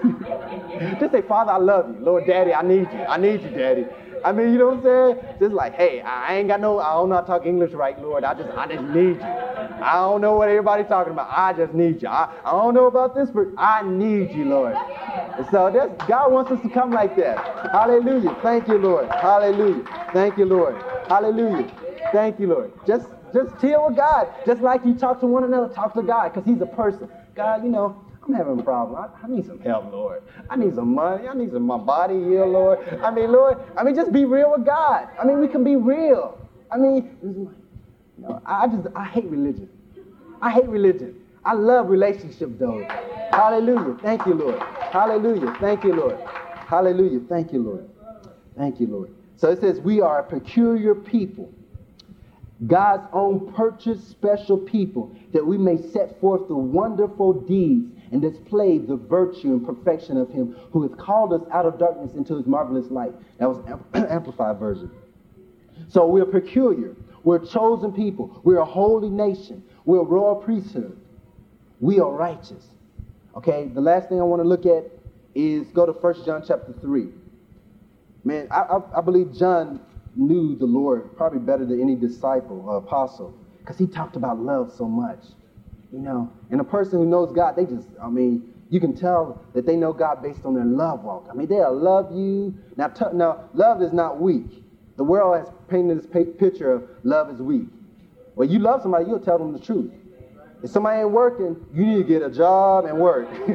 just say, Father, I love you. Lord, Daddy, I need you. I need you, Daddy. I mean, you know what I'm saying? Just like, hey, I ain't got no, I don't know how to talk English right, Lord. I just, I just need you. I don't know what everybody's talking about. I just need you. I, I don't know about this, but I need you, Lord. And so that's, God wants us to come like that. Hallelujah. Thank you, Lord. Hallelujah. Thank you, Lord. Hallelujah. Thank you, Lord. Just, just deal with God. Just like you talk to one another, talk to God, because He's a person. God, you know, I'm having a problem. I, I, need some help, Lord. I need some money. I need some my body here, Lord. I mean, Lord, I mean, just be real with God. I mean, we can be real. I mean, you know, I just, I hate religion. I hate religion. I love relationship, though. Hallelujah. Thank you, Lord. Hallelujah. Thank you, Lord. Hallelujah. Thank you, Lord. Thank you, Lord. So it says, we are a peculiar people God's own purchased special people, that we may set forth the wonderful deeds and display the virtue and perfection of Him who has called us out of darkness into His marvelous light. That was amplified version. So we're peculiar. We're chosen people. We're a holy nation. We're a royal priesthood. We are righteous. Okay, the last thing I want to look at is go to 1 John chapter 3. Man, I, I, I believe John knew the Lord probably better than any disciple or apostle because he talked about love so much. You know, and a person who knows God, they just, I mean, you can tell that they know God based on their love walk. I mean, they'll love you. Now, t- now love is not weak. The world has painted this picture of love is weak. Well, you love somebody, you'll tell them the truth. If somebody ain't working, you need to get a job and work.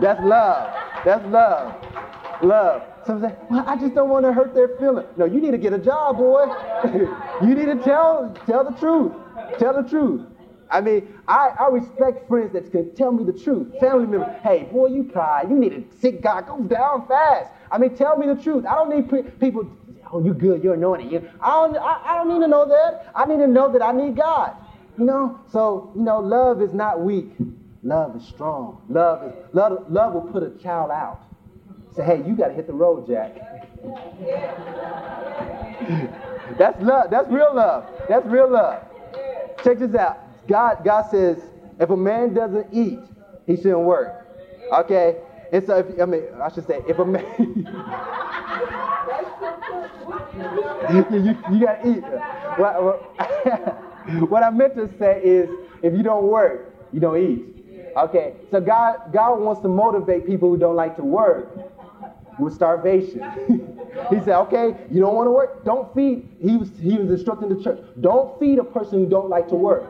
That's love. That's love. Love. Some say, well, I just don't want to hurt their feelings. No, you need to get a job, boy. you need to tell, tell the truth. Tell the truth. I mean, I, I respect friends that can tell me the truth. Family members, hey, boy, you cry. You need a sick guy. Go down fast. I mean, tell me the truth. I don't need pre- people, oh, you good. You're anointed. You, I, don't, I, I don't need to know that. I need to know that I need God. You know? So, you know, love is not weak. Love is strong. Love is love, love will put a child out. Say, hey, you got to hit the road, Jack. That's love. That's real love. That's real love. Check this out. God, God says, if a man doesn't eat, he shouldn't work. Okay? And so, if, I mean, I should say, if a man, you, you, got to eat. What, what, what I meant to say is, if you don't work, you don't eat. Okay, so God, God wants to motivate people who don't like to work with starvation. he said, okay, you don't want to work? Don't feed. He was, he was instructing the church. Don't feed a person who don't like to work.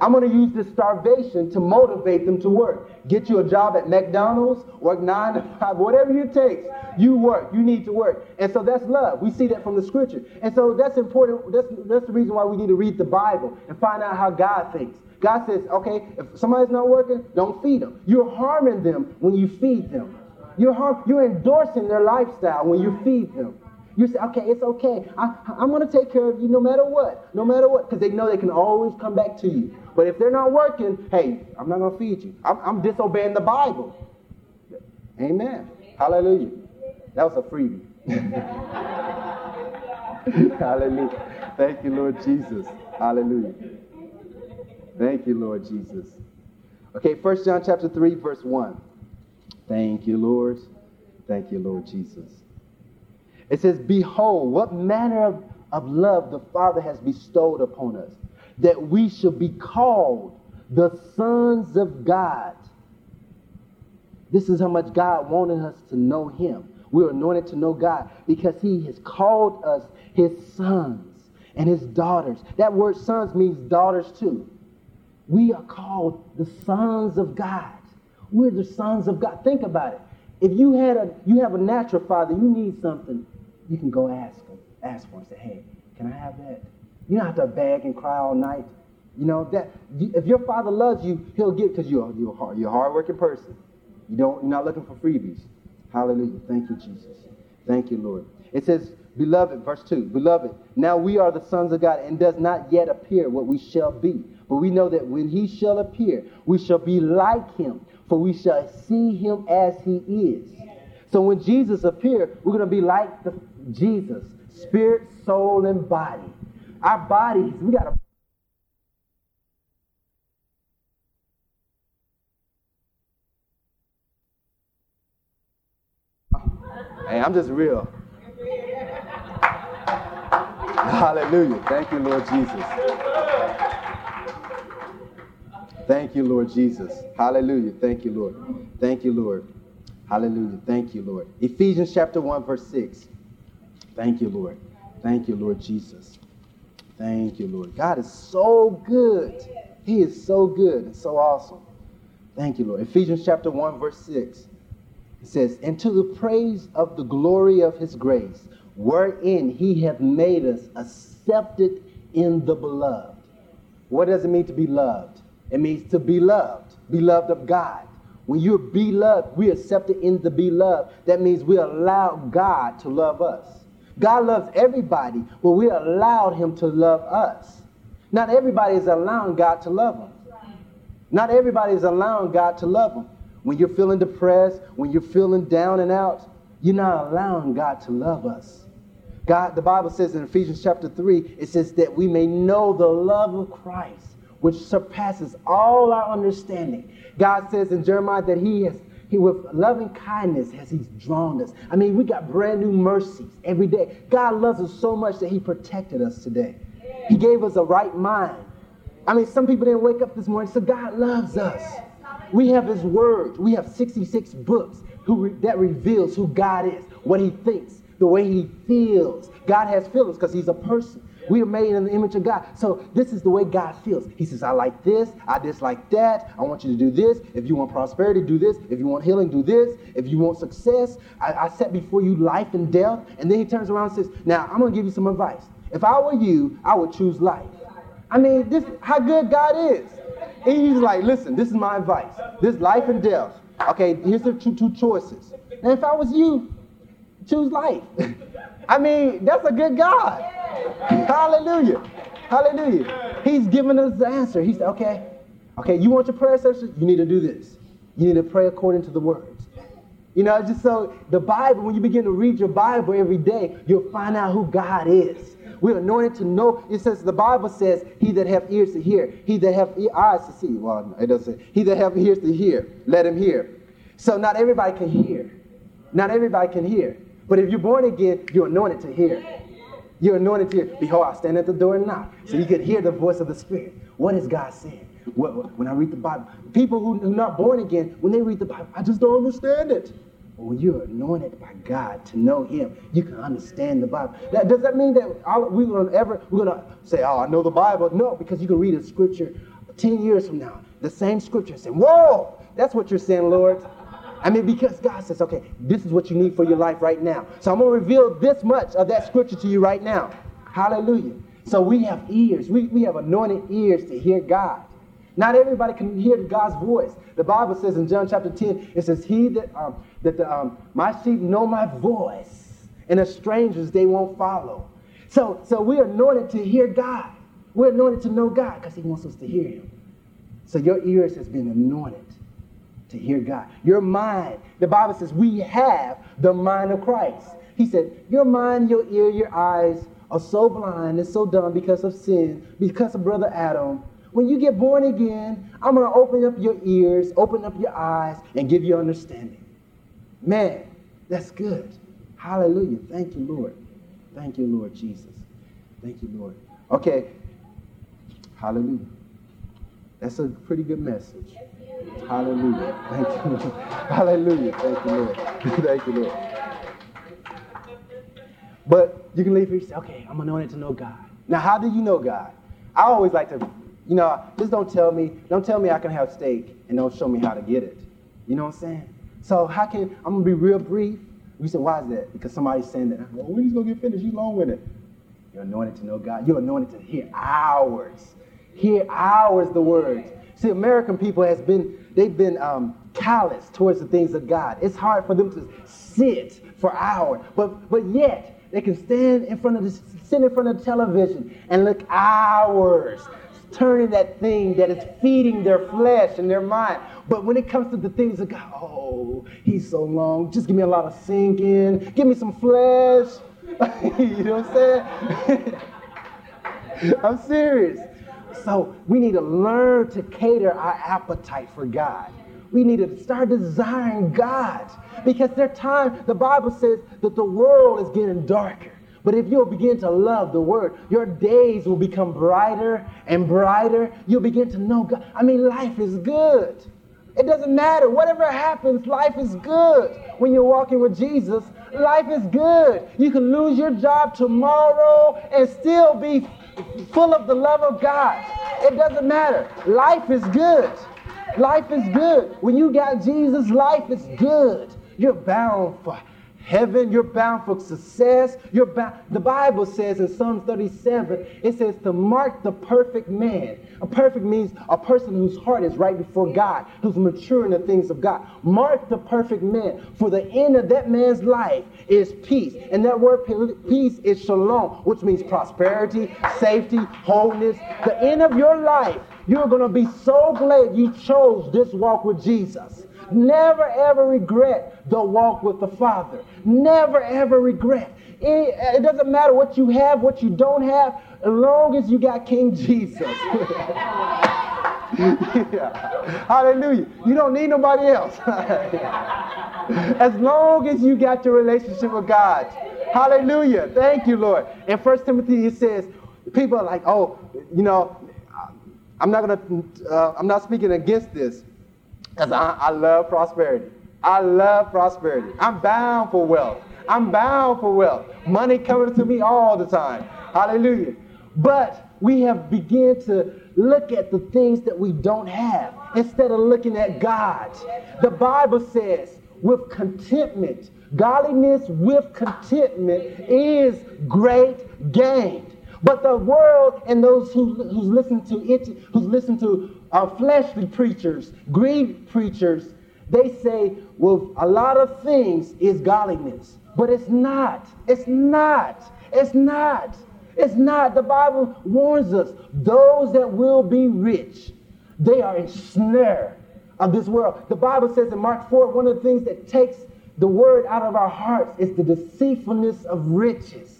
I'm going to use this starvation to motivate them to work. Get you a job at McDonald's, work nine to five, whatever it takes. You work. You need to work. And so that's love. We see that from the scripture. And so that's important. That's, that's the reason why we need to read the Bible and find out how God thinks. God says, okay, if somebody's not working, don't feed them. You're harming them when you feed them. You're, harm, you're endorsing their lifestyle when you feed them. You say, okay, it's okay. I, I'm going to take care of you no matter what. No matter what. Because they know they can always come back to you. But if they're not working, hey, I'm not going to feed you. I'm, I'm disobeying the Bible. Amen. Hallelujah. That was a freebie. Hallelujah. Thank you, Lord Jesus. Hallelujah. Thank you, Lord Jesus. Okay, First John chapter 3, verse 1. Thank you, Lord. Thank you, Lord Jesus. It says, Behold, what manner of, of love the Father has bestowed upon us, that we should be called the sons of God. This is how much God wanted us to know Him. We're anointed to know God because He has called us His sons and His daughters. That word sons means daughters too. We are called the sons of God. We're the sons of God. Think about it. If you had a you have a natural father, you need something, you can go ask him, ask for him, say, hey, can I have that? You don't have to beg and cry all night. You know that if your father loves you, he'll give because you're you're, hard, you're a hardworking person. You don't you're not looking for freebies. Hallelujah. Thank you, Jesus. Thank you, Lord. It says, Beloved, verse 2, Beloved, now we are the sons of God, and does not yet appear what we shall be. But we know that when he shall appear, we shall be like him, for we shall see him as he is. So when Jesus appears, we're going to be like the Jesus, spirit, soul, and body. Our bodies, we got to Hey, I'm just real. Hallelujah. Thank you, Lord Jesus. Thank you, Lord Jesus. Hallelujah. Thank you, Lord. Thank you, Lord. Hallelujah. Thank you, Lord. Ephesians chapter 1, verse 6. Thank you, Lord. Thank you, Lord Jesus. Thank you, Lord. God is so good. He is so good and so awesome. Thank you, Lord. Ephesians chapter 1, verse 6. It says, And to the praise of the glory of his grace, wherein he hath made us accepted in the beloved. What does it mean to be loved? It means to be loved, beloved of God. When you're beloved, we accepted in the beloved. That means we allow God to love us. God loves everybody, but we allowed him to love us. Not everybody is allowing God to love them. Not everybody is allowing God to love them. When you're feeling depressed, when you're feeling down and out, you're not allowing God to love us. God, the Bible says in Ephesians chapter 3, it says that we may know the love of Christ which surpasses all our understanding. God says in Jeremiah that He has he, with loving kindness has He's drawn us. I mean, we got brand new mercies every day. God loves us so much that He protected us today. He gave us a right mind. I mean, some people didn't wake up this morning, so God loves us. We have His Word. We have 66 books who, that reveals who God is, what He thinks, the way He feels. God has feelings because He's a person. We are made in the image of God. So this is the way God feels. He says, I like this. I dislike that. I want you to do this. If you want prosperity, do this. If you want healing, do this. If you want success, I, I set before you life and death. And then he turns around and says, Now I'm going to give you some advice. If I were you, I would choose life. I mean, this how good God is. And he's like, listen, this is my advice. This life and death. Okay, here's the two, two choices. And if I was you, choose life. I mean, that's a good God. Hallelujah. Hallelujah. He's given us the answer. He said, okay, okay, you want your prayer session? You need to do this. You need to pray according to the words. You know, just so the Bible, when you begin to read your Bible every day, you'll find out who God is. We're anointed to know. It says the Bible says, "He that have ears to hear, he that have eyes to see." Well, it doesn't say. He that have ears to hear, let him hear. So not everybody can hear. Not everybody can hear. But if you're born again, you're anointed to hear. You're anointed to hear. Behold, I stand at the door and knock. So you could hear the voice of the Spirit. What is God saying? What, when I read the Bible, people who are not born again, when they read the Bible, I just don't understand it. But when you're anointed by God to know Him, you can understand the Bible. Does that mean that all, we're gonna ever we're gonna say, "Oh, I know the Bible"? No, because you can read a scripture ten years from now, the same scripture, and say, "Whoa, that's what you're saying, Lord." I mean, because God says, "Okay, this is what you need for your life right now." So I'm gonna reveal this much of that scripture to you right now. Hallelujah. So we have ears. We, we have anointed ears to hear God. Not everybody can hear God's voice. The Bible says in John chapter 10, it says, He that um, that the, um, my sheep know my voice, and the strangers they won't follow. So, so we're anointed to hear God. We're anointed to know God because He wants us to hear Him. So your ears has been anointed to hear God. Your mind, the Bible says we have the mind of Christ. He said, Your mind, your ear, your eyes are so blind and so dumb because of sin, because of brother Adam. When you get born again, I'm going to open up your ears, open up your eyes, and give you understanding. Man, that's good. Hallelujah. Thank you, Lord. Thank you, Lord Jesus. Thank you, Lord. Okay. Hallelujah. That's a pretty good message. Hallelujah. Thank you. Hallelujah. Thank you, Lord. Thank you, Lord. But you can leave here and say, okay, I'm anointed to know God. Now, how do you know God? I always like to, you know, just don't tell me, don't tell me I can have steak and don't show me how to get it. You know what I'm saying? So how can, I'm gonna be real brief. We said, why is that? Because somebody's saying that, well, when he's gonna get finished, he's long with it. You're anointed to know God. You're anointed to hear hours. Hear hours the words. See, American people has been, they've been um, callous towards the things of God. It's hard for them to sit for hours. But but yet they can stand in front of the sit in front of the television and look hours turning that thing that is feeding their flesh and their mind. But when it comes to the things of God, oh, he's so long. Just give me a lot of sinking. Give me some flesh. you know what I'm saying? I'm serious. So we need to learn to cater our appetite for God. We need to start desiring God because there time, the Bible says that the world is getting darker. But if you'll begin to love the word, your days will become brighter and brighter. You'll begin to know God. I mean, life is good. It doesn't matter. Whatever happens, life is good. When you're walking with Jesus, life is good. You can lose your job tomorrow and still be full of the love of God. It doesn't matter. Life is good. Life is good. When you got Jesus, life is good. You're bound for heaven. You're bound for success. You're bound. The Bible says in Psalm 37, it says to mark the perfect man. A perfect means a person whose heart is right before God, who's mature in the things of God. Mark the perfect man. For the end of that man's life is peace. And that word peace is shalom, which means prosperity, safety, wholeness. The end of your life, you're going to be so glad you chose this walk with Jesus. Never ever regret the walk with the Father. Never ever regret. It, it, doesn't matter what you have, what you don't have, as long as you got King Jesus. yeah. Hallelujah. You don't need nobody else. as long as you got your relationship with God. Hallelujah. Thank you, Lord. In First Timothy, it says, people are like, oh, you know, I'm not gonna, uh, I'm not speaking against this. Because I, I love prosperity. I love prosperity. I'm bound for wealth. I'm bound for wealth. Money coming to me all the time. Hallelujah. But we have begun to look at the things that we don't have instead of looking at God. The Bible says, with contentment, godliness with contentment is great gain. But the world and those who, who's listen to it, who's listen to uh, fleshly preachers, greed preachers, they say, well, a lot of things is godliness. But it's not. It's not. It's not. It's not. The Bible warns us those that will be rich, they are ensnared of this world. The Bible says in Mark 4, one of the things that takes the word out of our hearts is the deceitfulness of riches.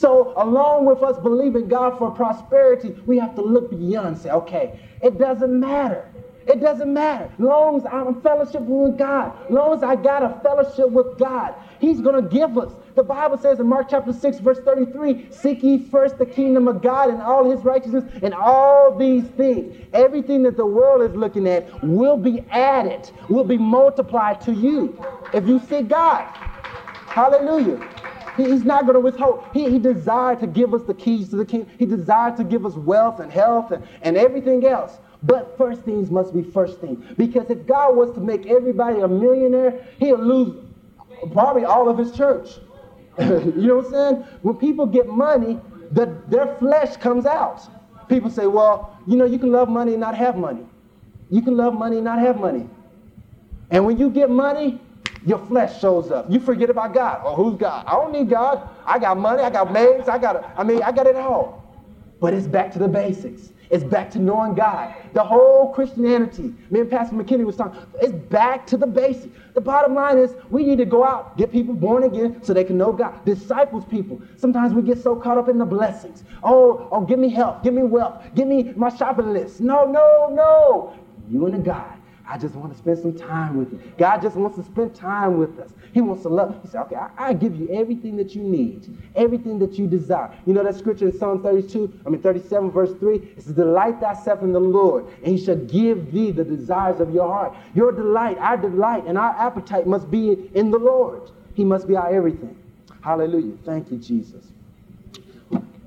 So, along with us believing God for prosperity, we have to look beyond and say, okay, it doesn't matter. It doesn't matter. Long as I'm in fellowship with God, long as I got a fellowship with God, He's going to give us. The Bible says in Mark chapter 6, verse 33 Seek ye first the kingdom of God and all His righteousness, and all these things, everything that the world is looking at, will be added, will be multiplied to you. if you seek God. Hallelujah. He- He's not going to withhold. He, he desired to give us the keys to the kingdom. He desired to give us wealth and health and, and everything else. But first things must be first things. Because if God was to make everybody a millionaire, he'll lose probably all of his church. you know what I'm saying? When people get money, the, their flesh comes out. People say, well, you know, you can love money and not have money. You can love money and not have money. And when you get money, your flesh shows up. You forget about God. Oh, who's God? I don't need God. I got money. I got maids. I got. I mean, I got it all. But it's back to the basics. It's back to knowing God. The whole Christianity. Me and Pastor McKinney was talking. It's back to the basics. The bottom line is we need to go out, get people born again so they can know God. Disciples people. Sometimes we get so caught up in the blessings. Oh, oh, give me health, give me wealth, give me my shopping list. No, no, no. You and the God. I just want to spend some time with you. God just wants to spend time with us. He wants to love. He said, okay, I, I give you everything that you need, everything that you desire. You know that scripture in Psalm 32, I mean 37, verse 3? It says, delight thyself in the Lord, and he shall give thee the desires of your heart. Your delight, our delight, and our appetite must be in the Lord. He must be our everything. Hallelujah. Thank you, Jesus.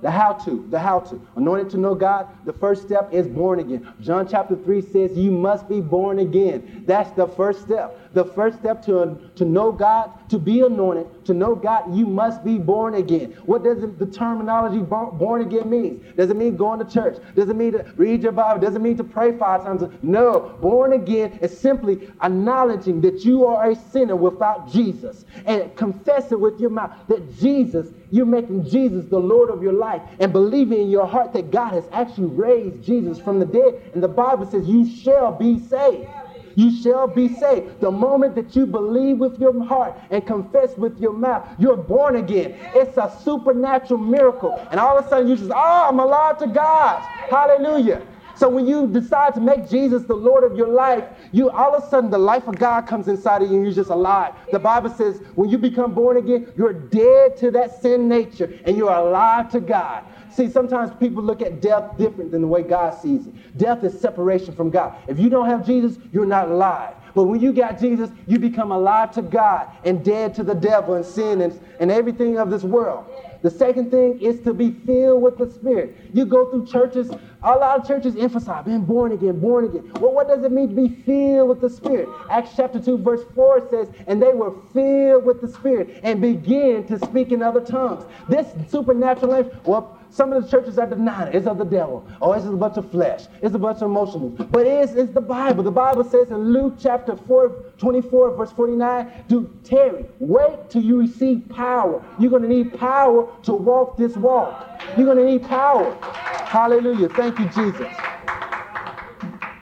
The how to, the how to. Anointed to know God, the first step is born again. John chapter 3 says you must be born again. That's the first step. The first step to, to know God, to be anointed, to know God, you must be born again. What does the terminology born again mean? Does it mean going to church? Does it mean to read your Bible? Does it mean to pray five times? No. Born again is simply acknowledging that you are a sinner without Jesus and confessing with your mouth that Jesus, you're making Jesus the Lord of your life and believing in your heart that God has actually raised Jesus from the dead. And the Bible says you shall be saved you shall be saved. The moment that you believe with your heart and confess with your mouth, you're born again. It's a supernatural miracle. And all of a sudden you just, oh, I'm alive to God. Hallelujah. So when you decide to make Jesus the Lord of your life, you all of a sudden the life of God comes inside of you and you're just alive. The Bible says when you become born again, you're dead to that sin nature and you're alive to God. See, sometimes people look at death different than the way God sees it. Death is separation from God. If you don't have Jesus, you're not alive. But when you got Jesus, you become alive to God and dead to the devil and sin and, and everything of this world. The second thing is to be filled with the Spirit. You go through churches, a lot of churches emphasize being born again, born again. Well, what does it mean to be filled with the Spirit? Acts chapter 2, verse 4 says, And they were filled with the Spirit and began to speak in other tongues. This supernatural life, well, some of the churches are denying it. It's of the devil. Oh, it's a bunch of flesh. It's a bunch of emotions. But it's, it's the Bible. The Bible says in Luke chapter 4, 24, verse 49, do tarry. Wait till you receive power. You're going to need power to walk this walk. You're going to need power. Hallelujah. Thank you, Jesus.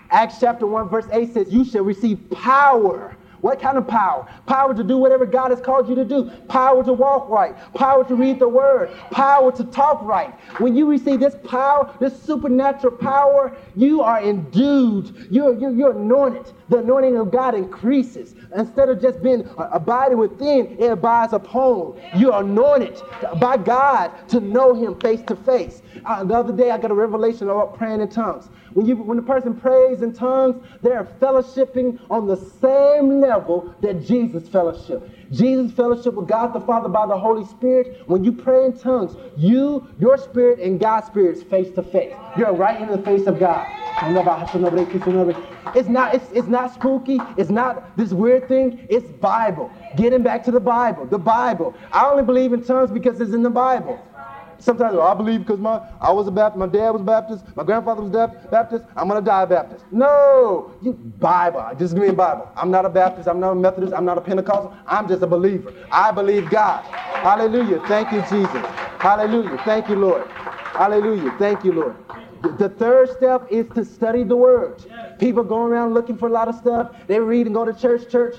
Acts chapter 1, verse 8 says, You shall receive power what kind of power? Power to do whatever God has called you to do. Power to walk right. Power to read the word. Power to talk right. When you receive this power, this supernatural power, you are endued. You're, you're, you're anointed. The anointing of God increases. Instead of just being uh, abiding within, it abides upon. You're anointed by God to know Him face to face. Uh, the other day, I got a revelation about praying in tongues. When, you, when a person prays in tongues, they're fellowshipping on the same level that Jesus fellowship. Jesus fellowship with God the Father by the Holy Spirit. When you pray in tongues, you, your spirit, and God's spirit is face to face. You're right in the face of God. It's not, it's, it's not spooky. It's not this weird thing. It's Bible. Getting back to the Bible. The Bible. I only believe in tongues because it's in the Bible. Sometimes well, I believe because my I was a Baptist, my dad was Baptist, my grandfather was Baptist, I'm gonna die a Baptist. No, you Bible. Just give me a Bible. I'm not a Baptist, I'm not a Methodist, I'm not a Pentecostal, I'm just a believer. I believe God. Hallelujah. Thank you, Jesus. Hallelujah. Thank you, Lord. Hallelujah. Thank you, Lord. The third step is to study the word. People go around looking for a lot of stuff. They read and go to church, church.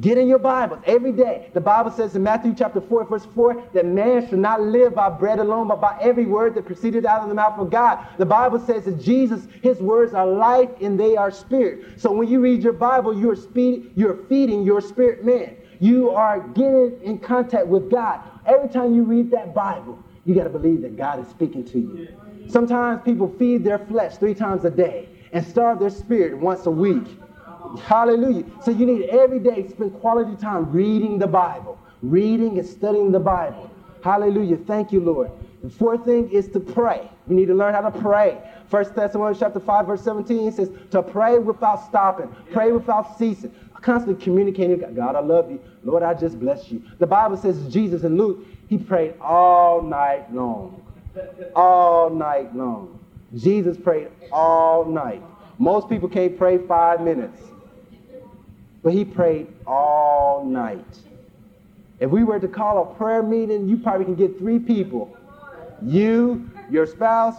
Get in your Bibles every day. The Bible says in Matthew chapter 4, verse 4, that man should not live by bread alone, but by every word that proceeded out of the mouth of God. The Bible says that Jesus, his words are life and they are spirit. So when you read your Bible, you're, speed, you're feeding your spirit man. You are getting in contact with God. Every time you read that Bible, you got to believe that God is speaking to you. Sometimes people feed their flesh three times a day and starve their spirit once a week. Hallelujah. So you need every day spend quality time reading the Bible, reading and studying the Bible. Hallelujah. Thank you, Lord. The fourth thing is to pray. We need to learn how to pray. First Thessalonians chapter 5, verse 17 says to pray without stopping, pray without ceasing, constantly communicating, God, I love you. Lord, I just bless you. The Bible says Jesus in Luke, he prayed all night long. All night long. Jesus prayed all night. Most people can't pray five minutes. But he prayed all night. If we were to call a prayer meeting, you probably can get three people you, your spouse,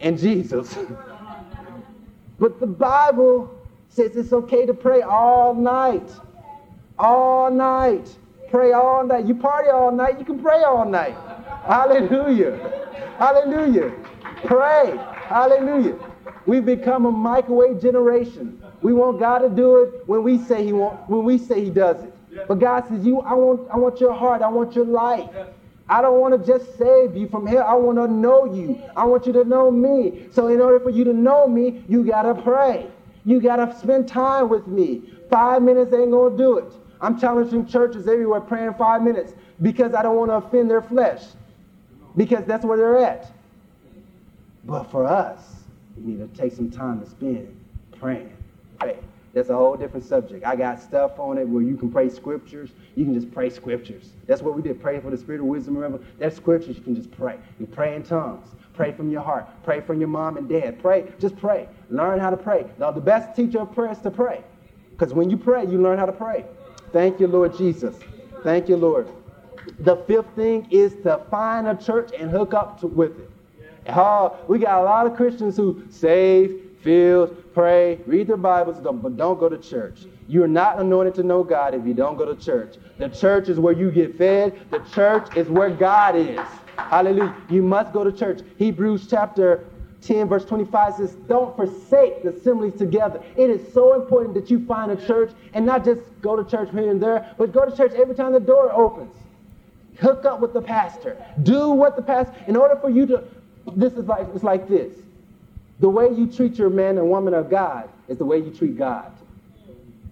and Jesus. but the Bible says it's okay to pray all night. All night. Pray all night. You party all night, you can pray all night. Hallelujah. Hallelujah. Pray. Hallelujah. We've become a microwave generation. We want God to do it when we say He want, when we say He does it. But God says, "You, I want, I want your heart. I want your life. I don't want to just save you from hell. I want to know you. I want you to know me. So in order for you to know me, you gotta pray. You gotta spend time with me. Five minutes ain't gonna do it. I'm challenging churches everywhere praying five minutes because I don't want to offend their flesh. Because that's where they're at. But for us, we need to take some time to spend praying. Pray. That's a whole different subject. I got stuff on it where you can pray scriptures. You can just pray scriptures. That's what we did. Pray for the spirit of wisdom. Remember, that's scriptures. You can just pray. You pray in tongues. Pray from your heart. Pray from your mom and dad. Pray. Just pray. Learn how to pray. Now, the best teacher of prayer is to pray. Because when you pray, you learn how to pray. Thank you, Lord Jesus. Thank you, Lord. The fifth thing is to find a church and hook up to, with it. Uh, we got a lot of Christians who save, filled, pray, read their Bibles, but don't go to church. You're not anointed to know God if you don't go to church. The church is where you get fed. The church is where God is. Hallelujah. You must go to church. Hebrews chapter 10, verse 25 says, Don't forsake the assemblies together. It is so important that you find a church and not just go to church here and there, but go to church every time the door opens. Hook up with the pastor. Do what the pastor, in order for you to, this is like, it's like this. The way you treat your man and woman of God is the way you treat God.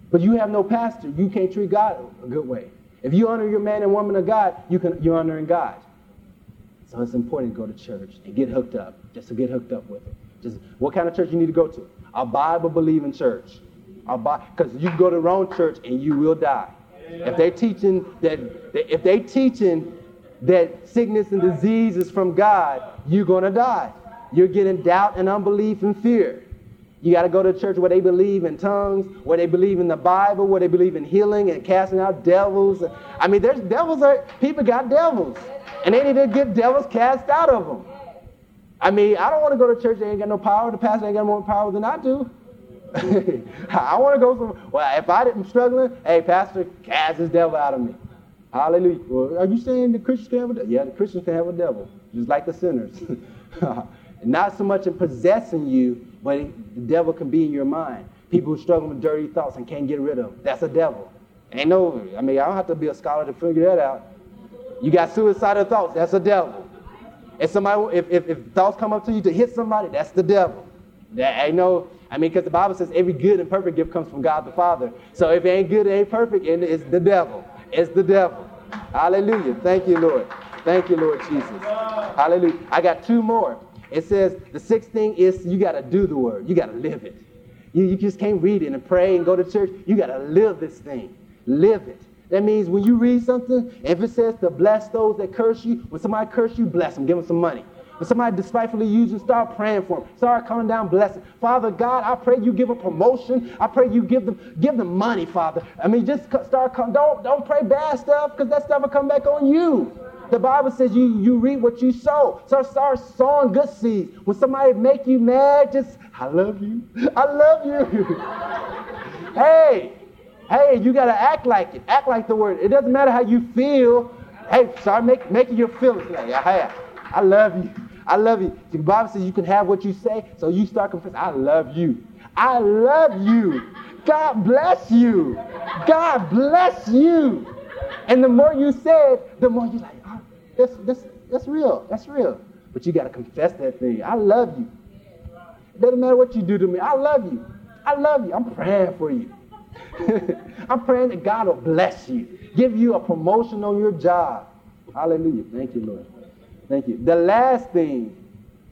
But you have no pastor, you can't treat God a good way. If you honor your man and woman of God, you can, you're honoring God. So it's important to go to church and get hooked up, just to get hooked up with it. Just what kind of church you need to go to? A Bible believing church. Because you go to the wrong church and you will die. If they're teaching that, if they teaching that sickness and disease is from God, you're gonna die. You're getting doubt and unbelief and fear. You got to go to church where they believe in tongues, where they believe in the Bible, where they believe in healing and casting out devils. I mean, there's devils. Are, people got devils, and they need to get devils cast out of them. I mean, I don't want to go to church. They ain't got no power. The pastor ain't got more power than I do. I want to go some. Well, if I didn't struggling, hey, pastor, cast this devil out of me. Hallelujah. Well, are you saying the Christians can have a devil? Yeah, the Christians can have a devil, just like the sinners. Not so much in possessing you, but the devil can be in your mind. People who struggle with dirty thoughts and can't get rid of them. That's a devil. Ain't no, I mean, I don't have to be a scholar to figure that out. You got suicidal thoughts, that's a devil. If somebody, if, if, if thoughts come up to you to hit somebody, that's the devil. That ain't no, I mean, because the Bible says every good and perfect gift comes from God the Father. So if it ain't good, it ain't perfect, and it's the devil. It's the devil. Hallelujah. Thank you, Lord. Thank you, Lord Jesus. Hallelujah. I got two more. It says the sixth thing is you got to do the word. You got to live it. You, you just can't read it and pray and go to church. You got to live this thing. Live it. That means when you read something, if it says to bless those that curse you, when somebody curse you, bless them, give them some money. When somebody despitefully uses you, start praying for them. Start coming down blessing. Father God, I pray you give them promotion. I pray you give them give them money, Father. I mean, just start don't don't pray bad stuff because that stuff will come back on you. The Bible says you, you reap what you sow. So start sowing good seeds. When somebody make you mad, just, I love you. I love you. hey, hey, you got to act like it. Act like the word. It doesn't matter how you feel. Hey, start make, making your feelings like, I, I love you. I love you. The Bible says you can have what you say, so you start confessing, I love you. I love you. God bless you. God bless you. And the more you say the more you're like, that's, that's, that's real. That's real. But you got to confess that thing. I love you. It doesn't matter what you do to me. I love you. I love you. I'm praying for you. I'm praying that God will bless you, give you a promotion on your job. Hallelujah. Thank you, Lord. Thank you. The last thing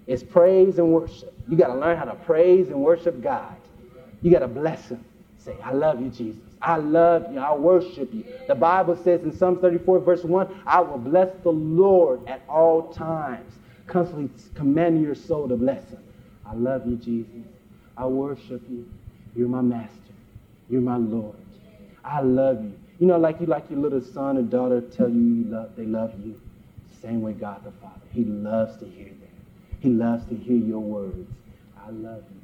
is praise and worship. You got to learn how to praise and worship God. You got to bless Him. Say, I love you, Jesus. I love you. I worship you. The Bible says in Psalm 34, verse 1, I will bless the Lord at all times, constantly commanding your soul to bless Him. I love you, Jesus. I worship you. You're my master. You're my Lord. I love you. You know, like you like your little son or daughter tell you, you love, they love you. Same way God the Father. He loves to hear that. He loves to hear your words. I love you.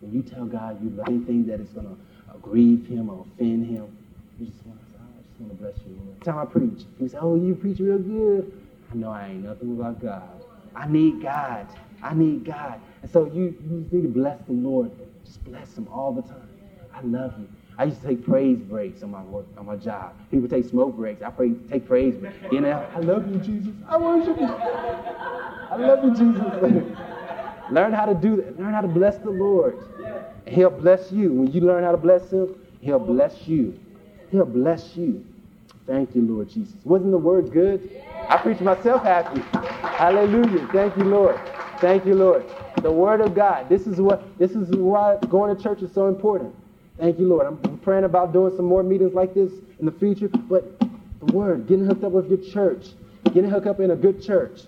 When you tell God you love anything that is going to grieve him or offend him, you just want to oh, I just want to bless you, Lord. Time I preach. He say, oh, you preach real good. I know I ain't nothing without God. I need God. I need God. And so you, you just need to bless the Lord. Just bless him all the time. I love you. I used to take praise breaks on my work, on my job. People take smoke breaks. I pray, take praise breaks. You know, I love you, Jesus. I worship you. I love you, Jesus. learn how to do that. Learn how to bless the Lord. He'll bless you. When you learn how to bless him, he'll bless you. He'll bless you. Thank you, Lord Jesus. Wasn't the word good? I preach myself happy. Hallelujah. Thank you, Lord. Thank you, Lord. The word of God. This is what this is why going to church is so important. Thank you, Lord. I'm praying about doing some more meetings like this in the future. But the word, getting hooked up with your church, getting hooked up in a good church.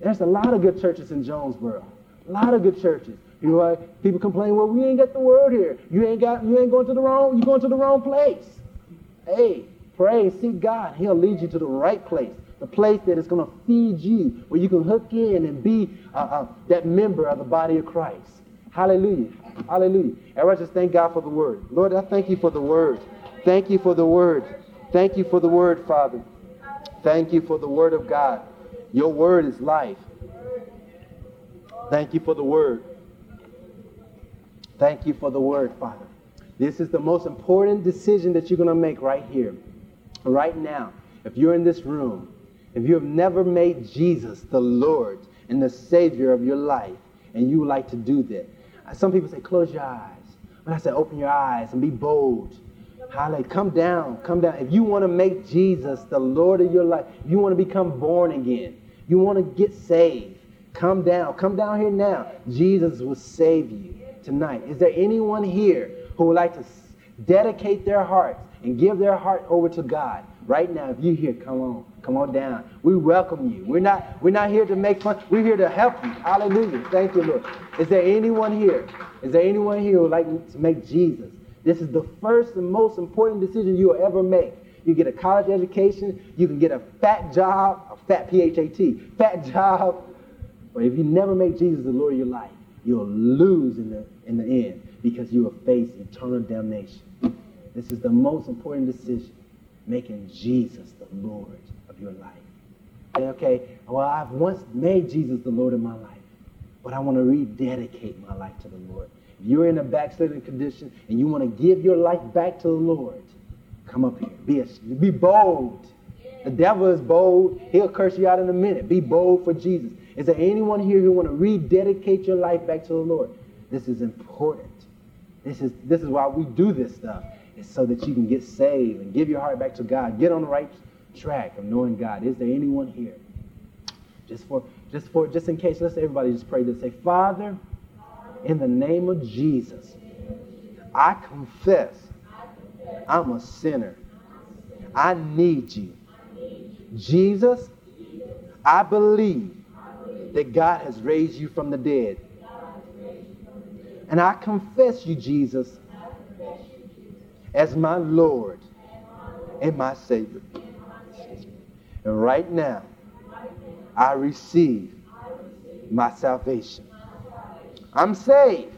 There's a lot of good churches in Jonesboro. A lot of good churches. You know? People complain, well, we ain't got the word here. You ain't got you ain't going to the wrong, you going to the wrong place. Hey, pray, seek God. He'll lead you to the right place. The place that is going to feed you, where you can hook in and be uh, uh, that member of the body of Christ. Hallelujah. Hallelujah. I just thank God for the word. Lord, I thank you for the word. Thank you for the word. Thank you for the word, Father. Thank you for the word of God. Your word is life. Thank you for the word. Thank you for the word, Father. This is the most important decision that you're going to make right here, right now. If you're in this room, if you have never made Jesus the Lord and the Savior of your life, and you would like to do that, some people say, close your eyes. But I say, open your eyes and be bold. Hallelujah. Come down. Come down. If you want to make Jesus the Lord of your life, you want to become born again, you want to get saved, come down. Come down here now. Jesus will save you tonight. Is there anyone here who would like to dedicate their hearts and give their heart over to God? Right now, if you're here, come on. Come on down. We welcome you. We're not, we're not here to make fun. We're here to help you. Hallelujah. Thank you, Lord. Is there anyone here? Is there anyone here who would like to make Jesus? This is the first and most important decision you will ever make. You get a college education, you can get a fat job, a fat P-H-A-T, fat job. But if you never make Jesus the Lord of your life, you'll lose in the, in the end because you will face eternal damnation. This is the most important decision, making Jesus the Lord of your life. Okay, well, I've once made Jesus the Lord of my life, but I want to rededicate my life to the Lord. If you're in a backsliding condition and you want to give your life back to the Lord, come up here. Be, a, be bold. The devil is bold. He'll curse you out in a minute. Be bold for Jesus. Is there anyone here who want to rededicate your life back to the Lord? This is important. This is, this is why we do this stuff. It's so that you can get saved and give your heart back to God. Get on the right track of knowing God. Is there anyone here? Just for just for just in case, let's everybody just pray this. Say, Father, in the name of Jesus, I confess I'm a sinner. I need you. Jesus, I believe that God has raised you from the dead. And I confess you, Jesus, as my Lord and my Savior. And right now, I receive my salvation. I'm saved.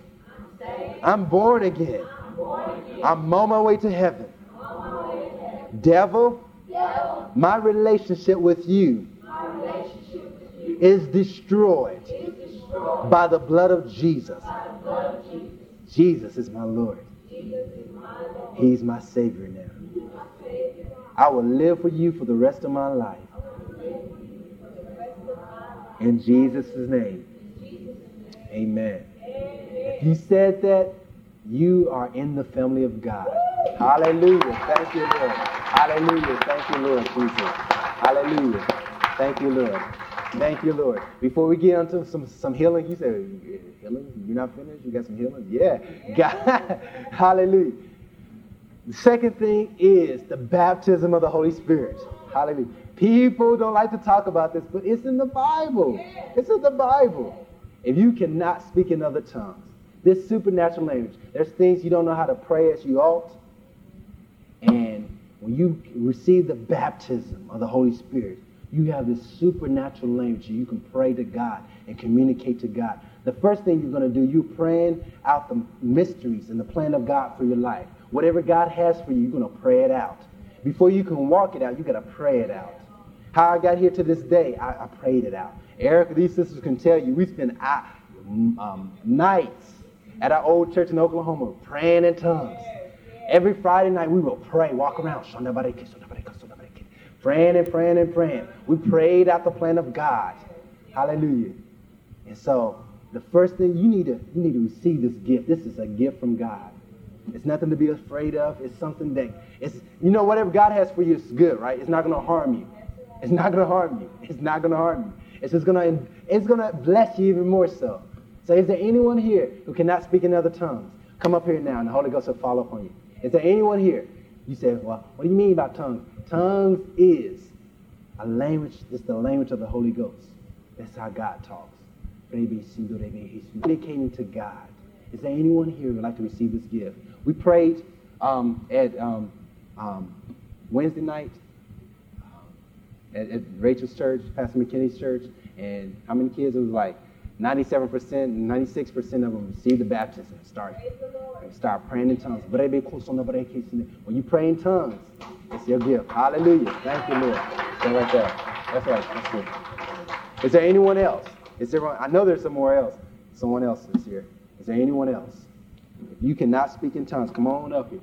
I'm born again. I'm on my way to heaven. Devil, my relationship with you is destroyed by the blood of Jesus. Jesus is my Lord. He's my Savior now. I will live for you for the rest of my life. In Jesus' name. Amen. If you said that, you are in the family of God. Hallelujah. Thank you, Lord. Hallelujah. Thank you, Lord Jesus. Hallelujah. Thank you, Lord. Thank you, Lord. Before we get into some, some healing, you said, healing? You're not finished? You got some healing? Yeah. God. Hallelujah. The second thing is the baptism of the Holy Spirit. Hallelujah. People don't like to talk about this, but it's in the Bible. It's in the Bible. If you cannot speak in other tongues, this supernatural language, there's things you don't know how to pray as you ought. And when you receive the baptism of the Holy Spirit, you have this supernatural language. You can pray to God and communicate to God. The first thing you're going to do, you're praying out the mysteries and the plan of God for your life. Whatever God has for you, you're going to pray it out. Before you can walk it out, you got to pray it out. How I got here to this day, I, I prayed it out. Eric, these sisters can tell you, we spend um, nights at our old church in Oklahoma praying in tongues. Every Friday night, we will pray, walk around, praying and praying and praying. We prayed out the plan of God. Hallelujah. And so, the first thing you need to you need to receive this gift. This is a gift from God. It's nothing to be afraid of. It's something that it's you know whatever God has for you is good, right? It's not going to harm you. It's not going to harm you. It's not going to harm you. It's just going to it's going to bless you even more so. So is there anyone here who cannot speak in other tongues? Come up here now and the Holy Ghost will fall upon you. Is there anyone here? You say, well, what do you mean by tongues? Tongues is a language, it's the language of the Holy Ghost. That's how God talks. Communicating to God. Is there anyone here who would like to receive this gift? We prayed um, at um, um, Wednesday night um, at, at, Rachel's church, Pastor McKinney's church, and how many kids? It was like 97%, 96% of them receive the baptism and start, start praying in tongues. When you pray in tongues, it's your gift. Hallelujah. Thank you, Lord. Stay right there. That's right. That's good. Is there anyone else? Is there? I know there's somewhere else. Someone else is here. Is there anyone else? If you cannot speak in tongues, come on up here.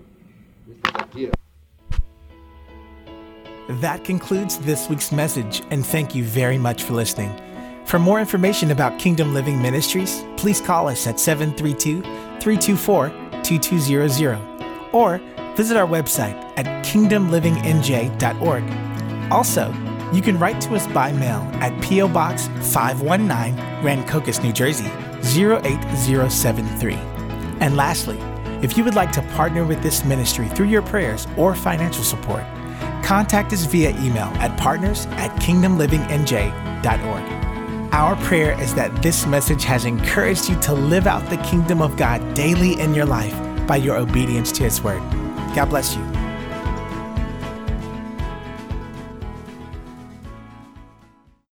This is a gift. That concludes this week's message, and thank you very much for listening. For more information about Kingdom Living Ministries, please call us at 732 324 2200 or visit our website at kingdomlivingnj.org. Also, you can write to us by mail at P.O. Box 519, Rancocas, New Jersey 08073. And lastly, if you would like to partner with this ministry through your prayers or financial support, contact us via email at partners at kingdomlivingnj.org. Our prayer is that this message has encouraged you to live out the kingdom of God daily in your life by your obedience to His word. God bless you.